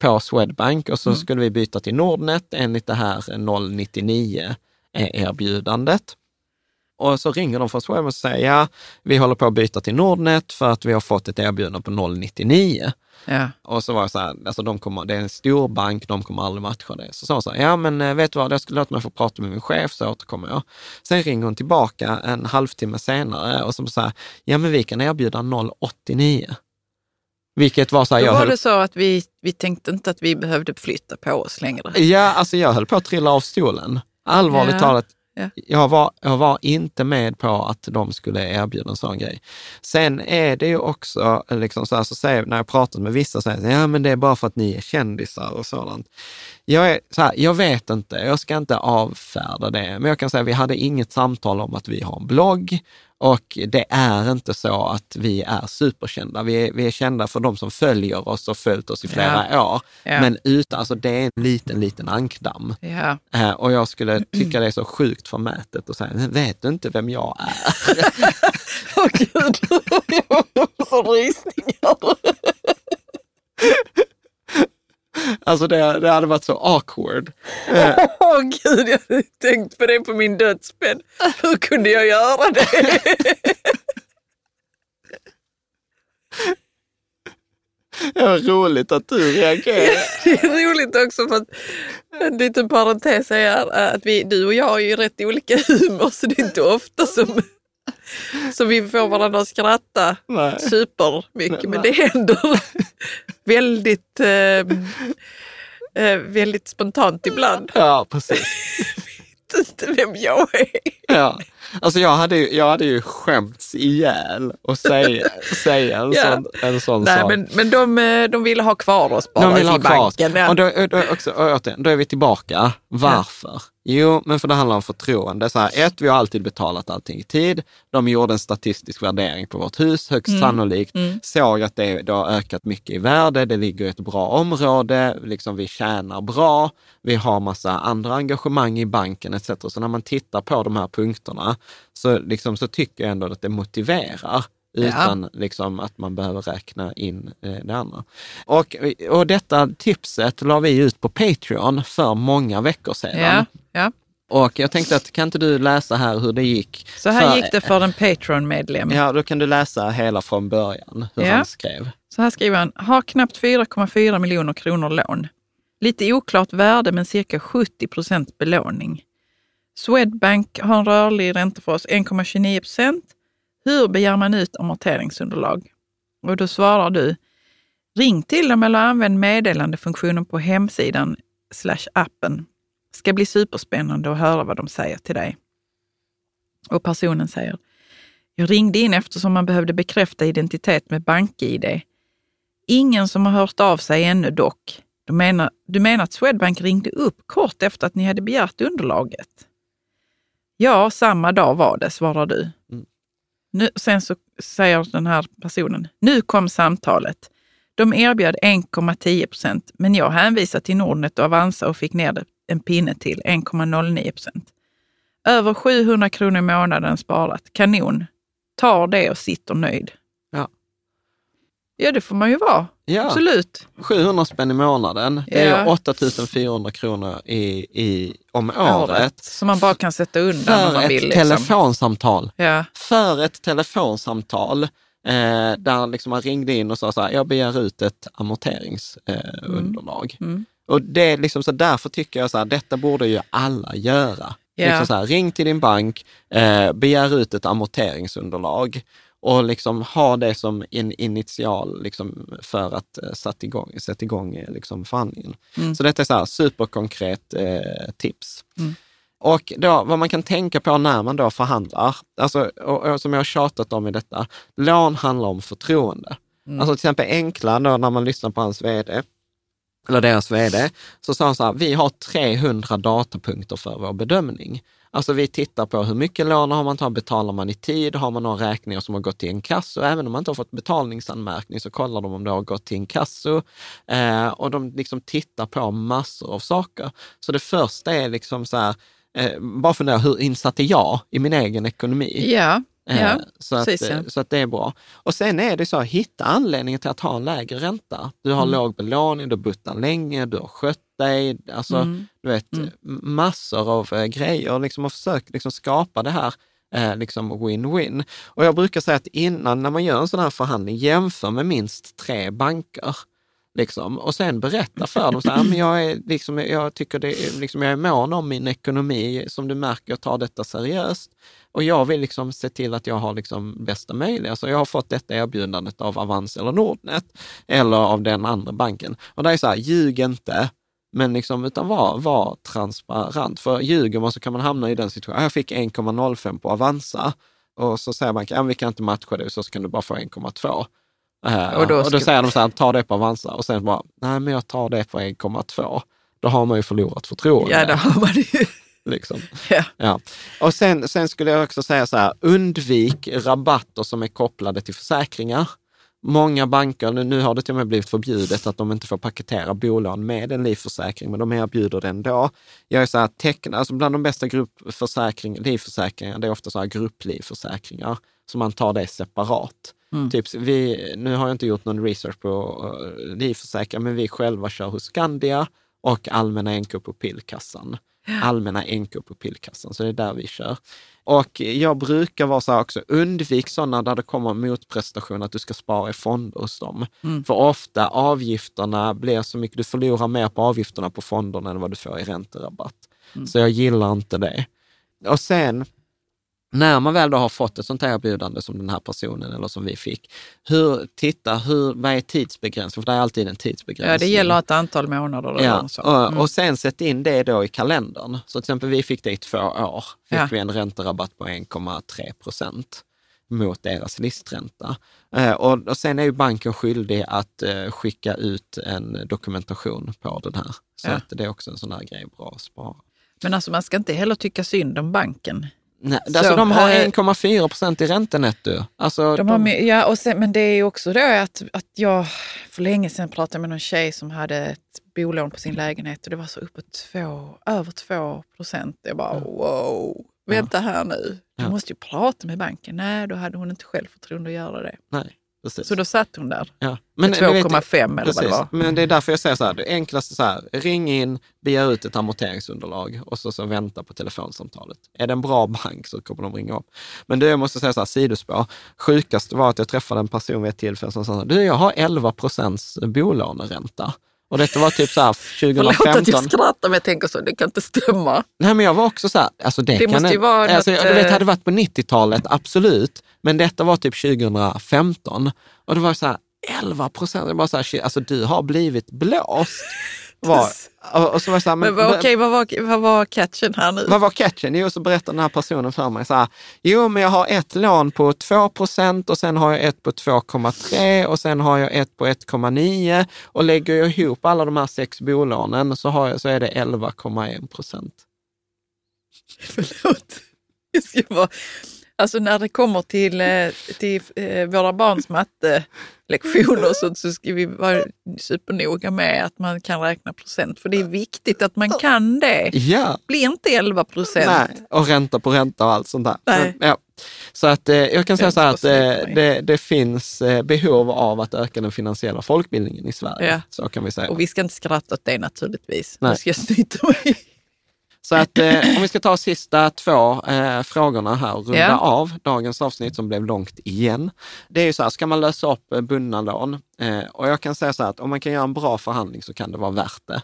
på Swedbank och så mm. skulle vi byta till Nordnet enligt det här 099 erbjudandet. Och så ringer de från Swedbank och säger, ja, vi håller på att byta till Nordnet för att vi har fått ett erbjudande på 099. Ja. Och så var det så här, alltså de kommer, det är en stor bank, de kommer aldrig matcha det. Så sa hon så här, ja men eh, vet du vad, jag skulle låta mig få prata med min chef så återkommer jag. Sen ringer hon tillbaka en halvtimme senare och så säger ja men vi kan erbjuda 089. Vilket var så här, Då var höll... det så att vi, vi tänkte inte att vi behövde flytta på oss längre. Ja, alltså jag höll på att trilla av stolen. Allvarligt ja. talat, Ja. Jag, var, jag var inte med på att de skulle erbjuda en sån grej. Sen är det ju också, liksom så här, så säger, när jag pratat med vissa, så säger ja men det är bara för att ni är kändisar och sådant. Jag, är, så här, jag vet inte, jag ska inte avfärda det, men jag kan säga att vi hade inget samtal om att vi har en blogg och det är inte så att vi är superkända. Vi är, vi är kända för de som följer oss och följt oss i flera ja. år. Ja. Men utan, alltså det är en liten, liten ankdamm. Ja. Eh, och jag skulle tycka det är så sjukt förmätet att säga, vet du inte vem jag är? Åh oh, gud, jag får rysningar. Alltså det, det hade varit så awkward. Åh oh, gud, jag hade tänkt på det på min dödsbädd. Hur kunde jag göra det? Det var roligt att du reagerade. Det är roligt också för att en liten parentes är att vi, du och jag har ju rätt olika humor så det är inte ofta som så vi får varandra att skratta nej. supermycket. Nej, men det händer väldigt, eh, eh, väldigt spontant ibland. Ja, precis. jag vet inte vem jag är. Ja. Alltså jag hade, ju, jag hade ju skämts ihjäl och säga, säga en, ja. sån, en sån Nej, sak. Men, men de, eh, de ville ha kvar oss bara de vill ha kvar banken. Ja. Och då, då, också, då är vi tillbaka. Varför? Jo, men för det handlar om förtroende. Så här, ett, vi har alltid betalat allting i tid. De gjorde en statistisk värdering på vårt hus, högst mm. sannolikt. Mm. Såg att det, det har ökat mycket i värde, det ligger i ett bra område, liksom vi tjänar bra, vi har massa andra engagemang i banken etc. Så när man tittar på de här punkterna så, liksom, så tycker jag ändå att det motiverar utan ja. liksom, att man behöver räkna in eh, det andra. Och, och detta tipset la vi ut på Patreon för många veckor sedan. Ja. Och jag tänkte att kan inte du läsa här hur det gick? Så här för, gick det för en Patreon-medlem. Ja, då kan du läsa hela från början, hur ja. han skrev. Så här skriver han, har knappt 4,4 miljoner kronor lån. Lite oklart värde men cirka 70 procent belåning. Swedbank har en rörlig ränta för oss 1,29 procent. Hur begär man ut amorteringsunderlag? Och då svarar du, ring till dem eller använd meddelandefunktionen på hemsidan slash appen. Ska bli superspännande att höra vad de säger till dig. Och personen säger, jag ringde in eftersom man behövde bekräfta identitet med BankID. Ingen som har hört av sig ännu dock. Du menar, du menar att Swedbank ringde upp kort efter att ni hade begärt underlaget? Ja, samma dag var det, svarar du. Mm. Nu, sen så säger den här personen, nu kom samtalet. De erbjöd 1,10 procent, men jag hänvisade till Nordnet och Avanza och fick ner en pinne till 1,09 procent. Över 700 kronor i månaden sparat. Kanon. Tar det och sitter nöjd. Ja. Ja, det får man ju vara. Ja. Absolut. 700 spänn i månaden, det är 8400 kronor i, i, om året. året. Som man bara kan sätta undan för om man vill. För ett liksom. telefonsamtal. Ja. För ett telefonsamtal eh, där liksom man ringde in och sa så här, jag begär ut ett amorteringsunderlag. Eh, mm. Mm. Och det är liksom så därför tycker jag så här, detta borde ju alla göra. Yeah. Liksom så här, ring till din bank, eh, begär ut ett amorteringsunderlag och liksom ha det som en initial liksom, för att eh, sätta igång, sätta igång eh, liksom, förhandlingen. Mm. Så detta är så här superkonkret eh, tips. Mm. Och då, vad man kan tänka på när man då förhandlar, alltså, och, och, som jag har tjatat om i detta, lån handlar om förtroende. Mm. Alltså till exempel Enkla, då, när man lyssnar på hans vd, eller deras vd, så sa han så här, vi har 300 datapunkter för vår bedömning. Alltså vi tittar på hur mycket lån har man tagit, betalar man i tid, har man några räkningar som har gått till inkasso, även om man inte har fått betalningsanmärkning så kollar de om det har gått till inkasso eh, och de liksom tittar på massor av saker. Så det första är liksom så här, eh, bara fundera, hur insatt är jag i min egen ekonomi? Yeah. Eh, ja, så, att, precis, ja. så att det är bra. Och sen är det så, hitta anledningen till att ha en lägre ränta. Du har mm. låg belåning, du har buttat länge, du har skött dig, alltså mm. du vet mm. massor av äh, grejer liksom, och försök liksom, skapa det här äh, liksom win-win. Och jag brukar säga att innan, när man gör en sån här förhandling, jämför med minst tre banker. Liksom. Och sen berätta för dem, så här, ah, men jag, är, liksom, jag tycker det är, liksom, jag är mån om min ekonomi, som du märker, jag tar detta seriöst. Och jag vill liksom se till att jag har liksom bästa möjliga. Så jag har fått detta erbjudandet av Avanza eller Nordnet eller av den andra banken. Och det är så här, ljug inte, men liksom, utan var, var transparent. För ljuger man så kan man hamna i den situationen, ah, jag fick 1,05 på Avanza och så säger banken, ja, vi kan inte matcha det, så kan du bara få 1,2. Uh, och, då, och då säger de så här, ta det på Avanza och sen bara, nej men jag tar det på 1,2. Då har man ju förlorat förtroende. Ja, det har man ju. Liksom. Yeah. Ja. Och sen, sen skulle jag också säga så här, undvik rabatter som är kopplade till försäkringar. Många banker, nu har det till och med blivit förbjudet att de inte får paketera bolån med en livförsäkring, men de erbjuder det ändå. Jag är så här, teckna, alltså bland de bästa gruppförsäkring, livförsäkringar, det är ofta så här grupplivförsäkringar, så man tar det separat. Mm. Typ, vi, nu har jag inte gjort någon research på livförsäkringar, men vi själva kör hos Skandia och Allmänna NK på Pillkassan allmänna NK på pillkassan. Så det är där vi kör. Och jag brukar vara så här också, undvik sådana där det kommer motprestation att du ska spara i fonder hos dem. Mm. För ofta avgifterna blir så mycket, du förlorar mer på avgifterna på fonderna än vad du får i ränterabatt. Mm. Så jag gillar inte det. Och sen när man väl då har fått ett sånt här erbjudande som den här personen eller som vi fick, hur, titta, hur, vad är tidsbegränsningen? För det är alltid en tidsbegränsning. Ja, det gäller ett antal månader. Ja. Mm. Och, och sen sätt in det då i kalendern. Så till exempel vi fick det i två år, fick ja. vi en ränterabatt på 1,3 procent mot deras listränta. Eh, och, och sen är ju banken skyldig att eh, skicka ut en dokumentation på den här. Så ja. att det är också en sån här grej bra att spara. Men alltså man ska inte heller tycka synd om banken. Nej, alltså de har 1,4 eh, procent i räntenetto. Alltså, de de... ja, och sen, men det är också då att, att jag för länge sedan pratade med någon tjej som hade ett bolån på sin lägenhet och det var så uppåt två, över 2 procent. Jag bara mm. wow, vänta här nu. Du ja. måste ju prata med banken. Nej, då hade hon inte självförtroende att göra det. Nej. Precis. Så då satt hon där ja. med 2,5 eller vad det var. Men det är därför jag säger så här, det enklaste så här, ring in, begär ut ett amorteringsunderlag och så, så vänta på telefonsamtalet. Är det en bra bank så kommer de ringa upp. Men du, jag måste säga så här, sidospår. Sjukast var att jag träffade en person vid ett tillfälle som sa, du jag har 11 procents bolåneränta. Och detta var typ så här 2015. Förlåt att jag skrattar men jag tänker så, det kan inte stämma. Nej men jag var också så här, alltså det, det kan måste ju vara alltså, något, du vet, hade varit på 90-talet, absolut. Men detta var typ 2015 och det var så här 11 procent. Jag bara så här, alltså du har blivit blåst. Var, och, så var så här, men, men okej, okay, vad, var, vad var catchen här nu? Vad var catchen? Jo, så berättade den här personen för mig så här, jo men jag har ett lån på 2 procent och sen har jag ett på 2,3 och sen har jag ett på 1,9 och lägger jag ihop alla de här sex bolånen så, har jag, så är det 11,1 procent. Förlåt. Jag ska bara, Alltså när det kommer till, eh, till eh, våra barns mattelektioner så, så ska vi vara supernoga med att man kan räkna procent. För det är viktigt att man kan det. Ja. Blir inte 11 procent. Nej, och ränta på ränta och allt sånt där. Nej. Men, ja. Så att eh, jag kan säga så här att det, det, finns eh, behov av att öka den finansiella folkbildningen i Sverige. Ja. Så kan vi säga. Och vi ska inte skratta åt det naturligtvis. Nej. Nu ska jag snyta mig. Så att eh, om vi ska ta sista två eh, frågorna här och runda ja. av dagens avsnitt som blev långt igen. Det är ju så här, ska man lösa upp eh, bundna lån? Eh, och jag kan säga så här att om man kan göra en bra förhandling så kan det vara värt det.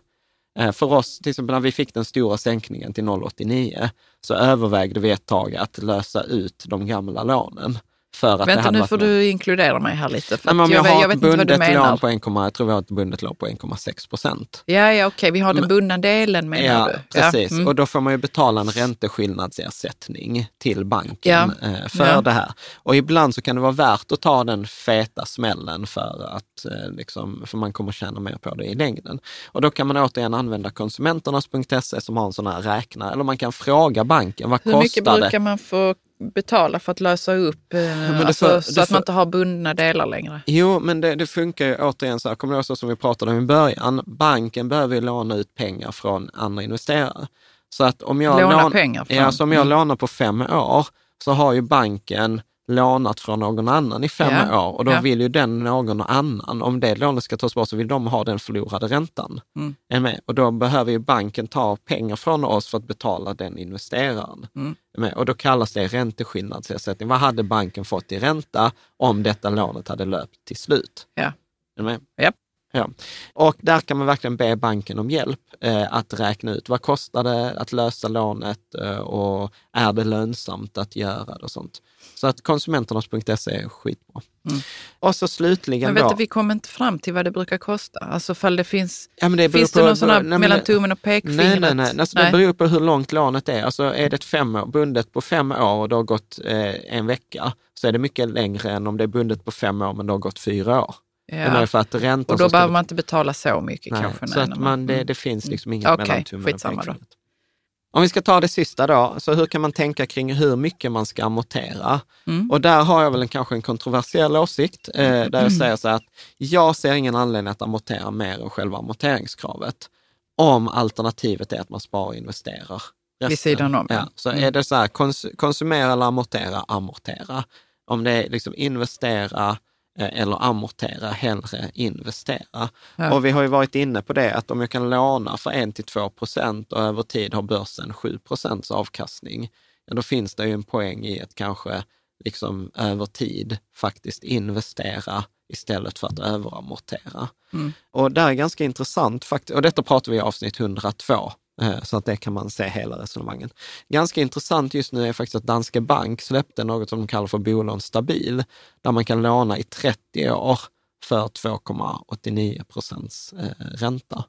Eh, för oss, till exempel när vi fick den stora sänkningen till 0,89 så övervägde vi ett tag att lösa ut de gamla lånen. För att Vänta, nu får du inkludera mig här lite. För Nej, om jag, jag, har jag vet ett inte vad du bundet menar. lån på 1, jag tror vi har ett bundet lån på 1,6 procent. Ja, ja okej, vi har den bundna delen menar Ja, du? precis. Ja, mm. Och då får man ju betala en ränteskillnadsersättning till banken Ja. eh, för Ja. det här. Och ibland så kan det vara värt att ta den feta smällen för att eh, liksom, för man kommer tjäna mer på det i längden. Och då kan man återigen använda konsumenternas.se som har en sån här räknare, eller man kan fråga banken, vad Hur kostar mycket det? brukar man få betala för att lösa upp, eh, det alltså, får- så att får- man inte har bundna delar längre? Jo, men det, det funkar ju återigen så här, kommer du ihåg så som vi pratade om i början, banken behöver ju låna ut pengar från andra investerare. Så att om jag, Låna lån- pengar från- ja, så om jag mm. lånar på fem år så har ju banken lånat från någon annan i fem Ja, år och då ja. vill ju den någon annan, om det lånet ska tas bort så vill de ha den förlorade räntan. Mm. Och då behöver ju banken ta pengar från oss för att betala den investeraren. Mm. Och då kallas det ränteskillnadsersättning. Vad hade banken fått i ränta om detta lånet hade löpt till slut? Ja. Är. Ja. Och där kan man verkligen be banken om hjälp eh, att räkna ut vad kostar det att lösa lånet eh, och är det lönsamt att göra det och sånt. Så att konsumenternas.se är skitbra. Mm. Och så slutligen Men vet du, vi kommer inte fram till vad det brukar kosta. Alltså fall det finns, ja, det finns det på- någon sån här nej, mellan det- tummen och pekfingret? Nej, nej, nej. Alltså, Det beror på hur långt lånet är. Alltså, är det ett fem år, bundet på fem år och det har gått eh, en vecka, så är det mycket längre än om det är bundet på fem år men det har gått fyra år. Ja. för att räntan Och då behöver man inte betala så mycket Nej, kanske. så nej, att man, det, mm. det finns liksom inget Okej, mellan tummen och då. pekfingret. Om vi ska ta det sista då, så hur kan man tänka kring hur mycket man ska amortera? Mm. Och där har jag väl en, kanske en kontroversiell åsikt, eh, där jag säger så här att jag ser ingen anledning att amortera mer än själva amorteringskravet. Om alternativet är att man sparar och investerar. resten. Vid sidan om, ja. Så Mm. är det så här, kons konsumera eller amortera, amortera. Om det är liksom investera eller amortera, hellre investera. Ja. Och vi har ju varit inne på det, att om jag kan låna för 1-2 procent och över tid har börsen 7 procents avkastning, ja, då finns det ju en poäng i att kanske liksom över tid faktiskt investera istället för att överamortera. Mm. Och det är ganska intressant, och detta pratar vi i avsnitt 102, eh, så att det kan man se hela resonemangen. Ganska intressant just nu är faktiskt att Danske Bank släppte något som de kallar för bolån stabil, där man kan låna i 30 år för 2,89 procents eh, ränta.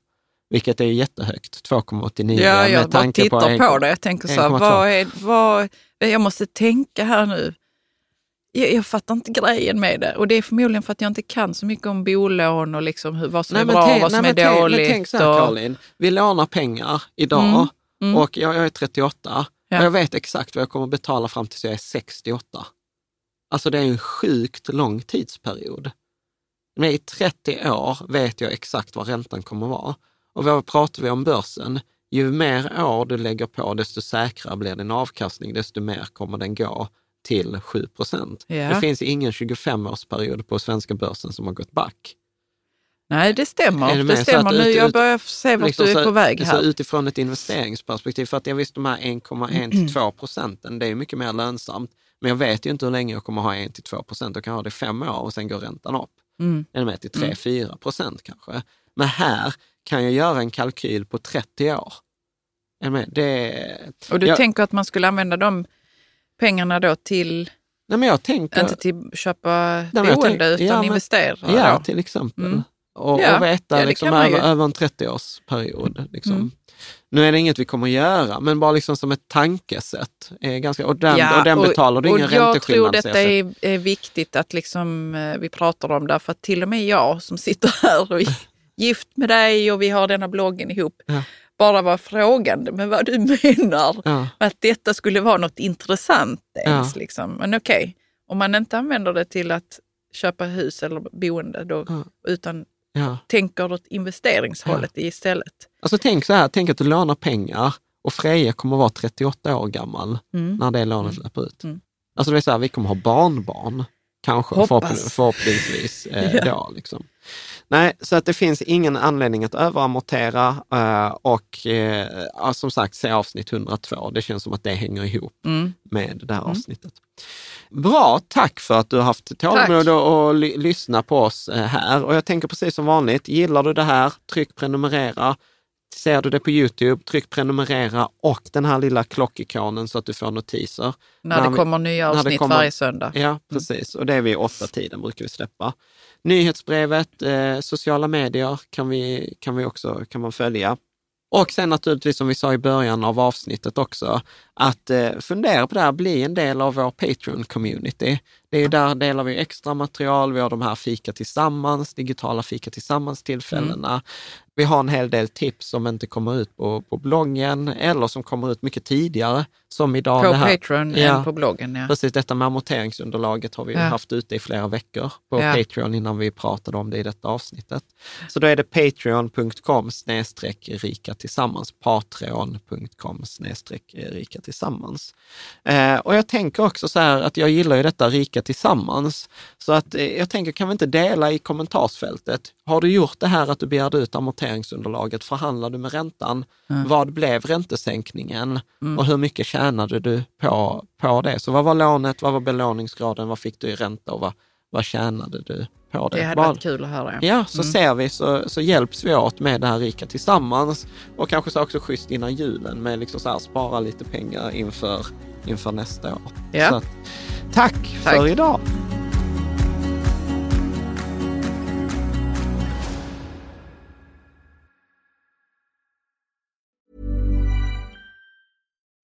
Vilket är jättehögt, 2,89 Ja, jag med tanke tittar på, på, det. Jag tänker så här, 1,2. vad är, vad, jag måste tänka här nu. Jag, jag fattar inte grejen med det. Och det är förmodligen för att jag inte kan så mycket om bolån och liksom hur, vad som är bra och vad som nej, är men dåligt. Men tänk så här, och, Caroline, vi lånar pengar idag Mm, mm. och jag, jag är 38 Ja. och jag vet exakt vad jag kommer betala fram tills jag är 68. Alltså det är en sjukt lång tidsperiod. Men i 30 år vet jag exakt vad räntan kommer vara. Och vad pratar vi om börsen? Ju mer år du lägger på, desto säkrare blir din avkastning, desto mer kommer den gå till 7 procent. Ja. Det finns ingen 25-årsperiod på svenska börsen som har gått back. Nej, det Är stämmer. Det Så stämmer nu. ut- Jag börjar se vart Liksom du är så- på väg Så här. utifrån ett investeringsperspektiv, för att jag visste de här 1,1 till 2 procenten, det är mycket mer lönsamt. Men jag vet ju inte hur länge jag kommer ha 1 till 2 procent. Jag kan ha det i fem år och sen går räntan upp. Mm. Eller med till 3-4 procent kanske. Men här kan jag göra en kalkyl på 30 år. Är? Det, Och du jag, tänker att man skulle använda de pengarna då till, nej, men jag tänker, inte till att köpa jag boende tänk- utan ja, men- investera? Ja, då? till exempel. Mm. Och, Ja, och veta ja, det liksom över, över en 30-årsperiod. Liksom. Mm. Nu är det inget vi kommer att göra, men bara liksom som ett tankesätt. Är ganska, och den, Ja, och den betalar du och ingen Jag tror detta är, är viktigt att liksom, eh, vi pratar om därför att till och med jag som sitter här och är gift med dig och vi har denna bloggen ihop, Ja. Bara var frågande med vad du menar. Ja. Att detta skulle vara något intressant ens. Ja. Liksom. Men okej, om man inte använder det till att köpa hus eller boende då, Ja. utan Ja. tänker åt investeringshållet istället. Alltså tänk så här, tänk att du lånar pengar och Freja kommer vara 38 år gammal Mm. när det lånet löper ut. Mm. Alltså det är så här, vi kommer ha barnbarn, kanske, Hoppas. förhopp- förhoppningsvis eh, Ja. då. Liksom. Nej, så att det finns ingen anledning att överamortera eh, och eh, som sagt, se avsnitt 102. Det känns som att det hänger ihop Mm. med det här avsnittet. Bra, tack för att du har haft tålamod och, och ly- lyssna på oss eh, här. Och jag tänker precis som vanligt, gillar du det här, tryck prenumerera. Ser du det på YouTube, tryck prenumerera och den här lilla klockikonen så att du får notiser. När, när det kommer nya avsnitt kommer, varje söndag. Ja, mm. precis. Och det är vid åtta tiden brukar vi släppa. Nyhetsbrevet, eh, sociala medier kan, vi, kan, vi också, kan man följa. Och sen naturligtvis, som vi sa i början av avsnittet också, att eh, fundera på det här, bli en del av vår Patreon-community. Det är där delar vi extra material, vi har de här fika tillsammans, digitala fika tillsammans-tillfällena. Mm. Vi har en hel del tips som inte kommer ut på, på bloggen eller som kommer ut mycket tidigare. Som idag. På här, Patreon ja, än på bloggen. Ja. Precis, detta med amorteringsunderlaget har vi ja. haft ute i flera veckor på ja. Patreon innan vi pratade om det i detta avsnittet. Så då är det patreon.com snedstreck rika tillsammans, patreon.com snedstreck rika tillsammans. Eh, och jag tänker också så här att jag gillar ju detta rika tillsammans. Så att eh, jag tänker, kan vi inte dela i kommentarsfältet? Har du gjort det här att du begärde ut amorteringsunderlaget? Förhandlade du med räntan? Mm. Vad blev räntesänkningen? Mm. Och hur mycket tjänade du på, på det? Så vad var lånet? Vad var belåningsgraden? Vad fick du i ränta och vad, vad tjänade du på det? Det hade varit kul att höra. Ja, så mm. ser vi så, så hjälps vi åt med det här Rika tillsammans. Och kanske så också schysst innan julen med liksom så här, spara lite pengar inför, inför nästa år. Ja. Att, tack, tack för idag!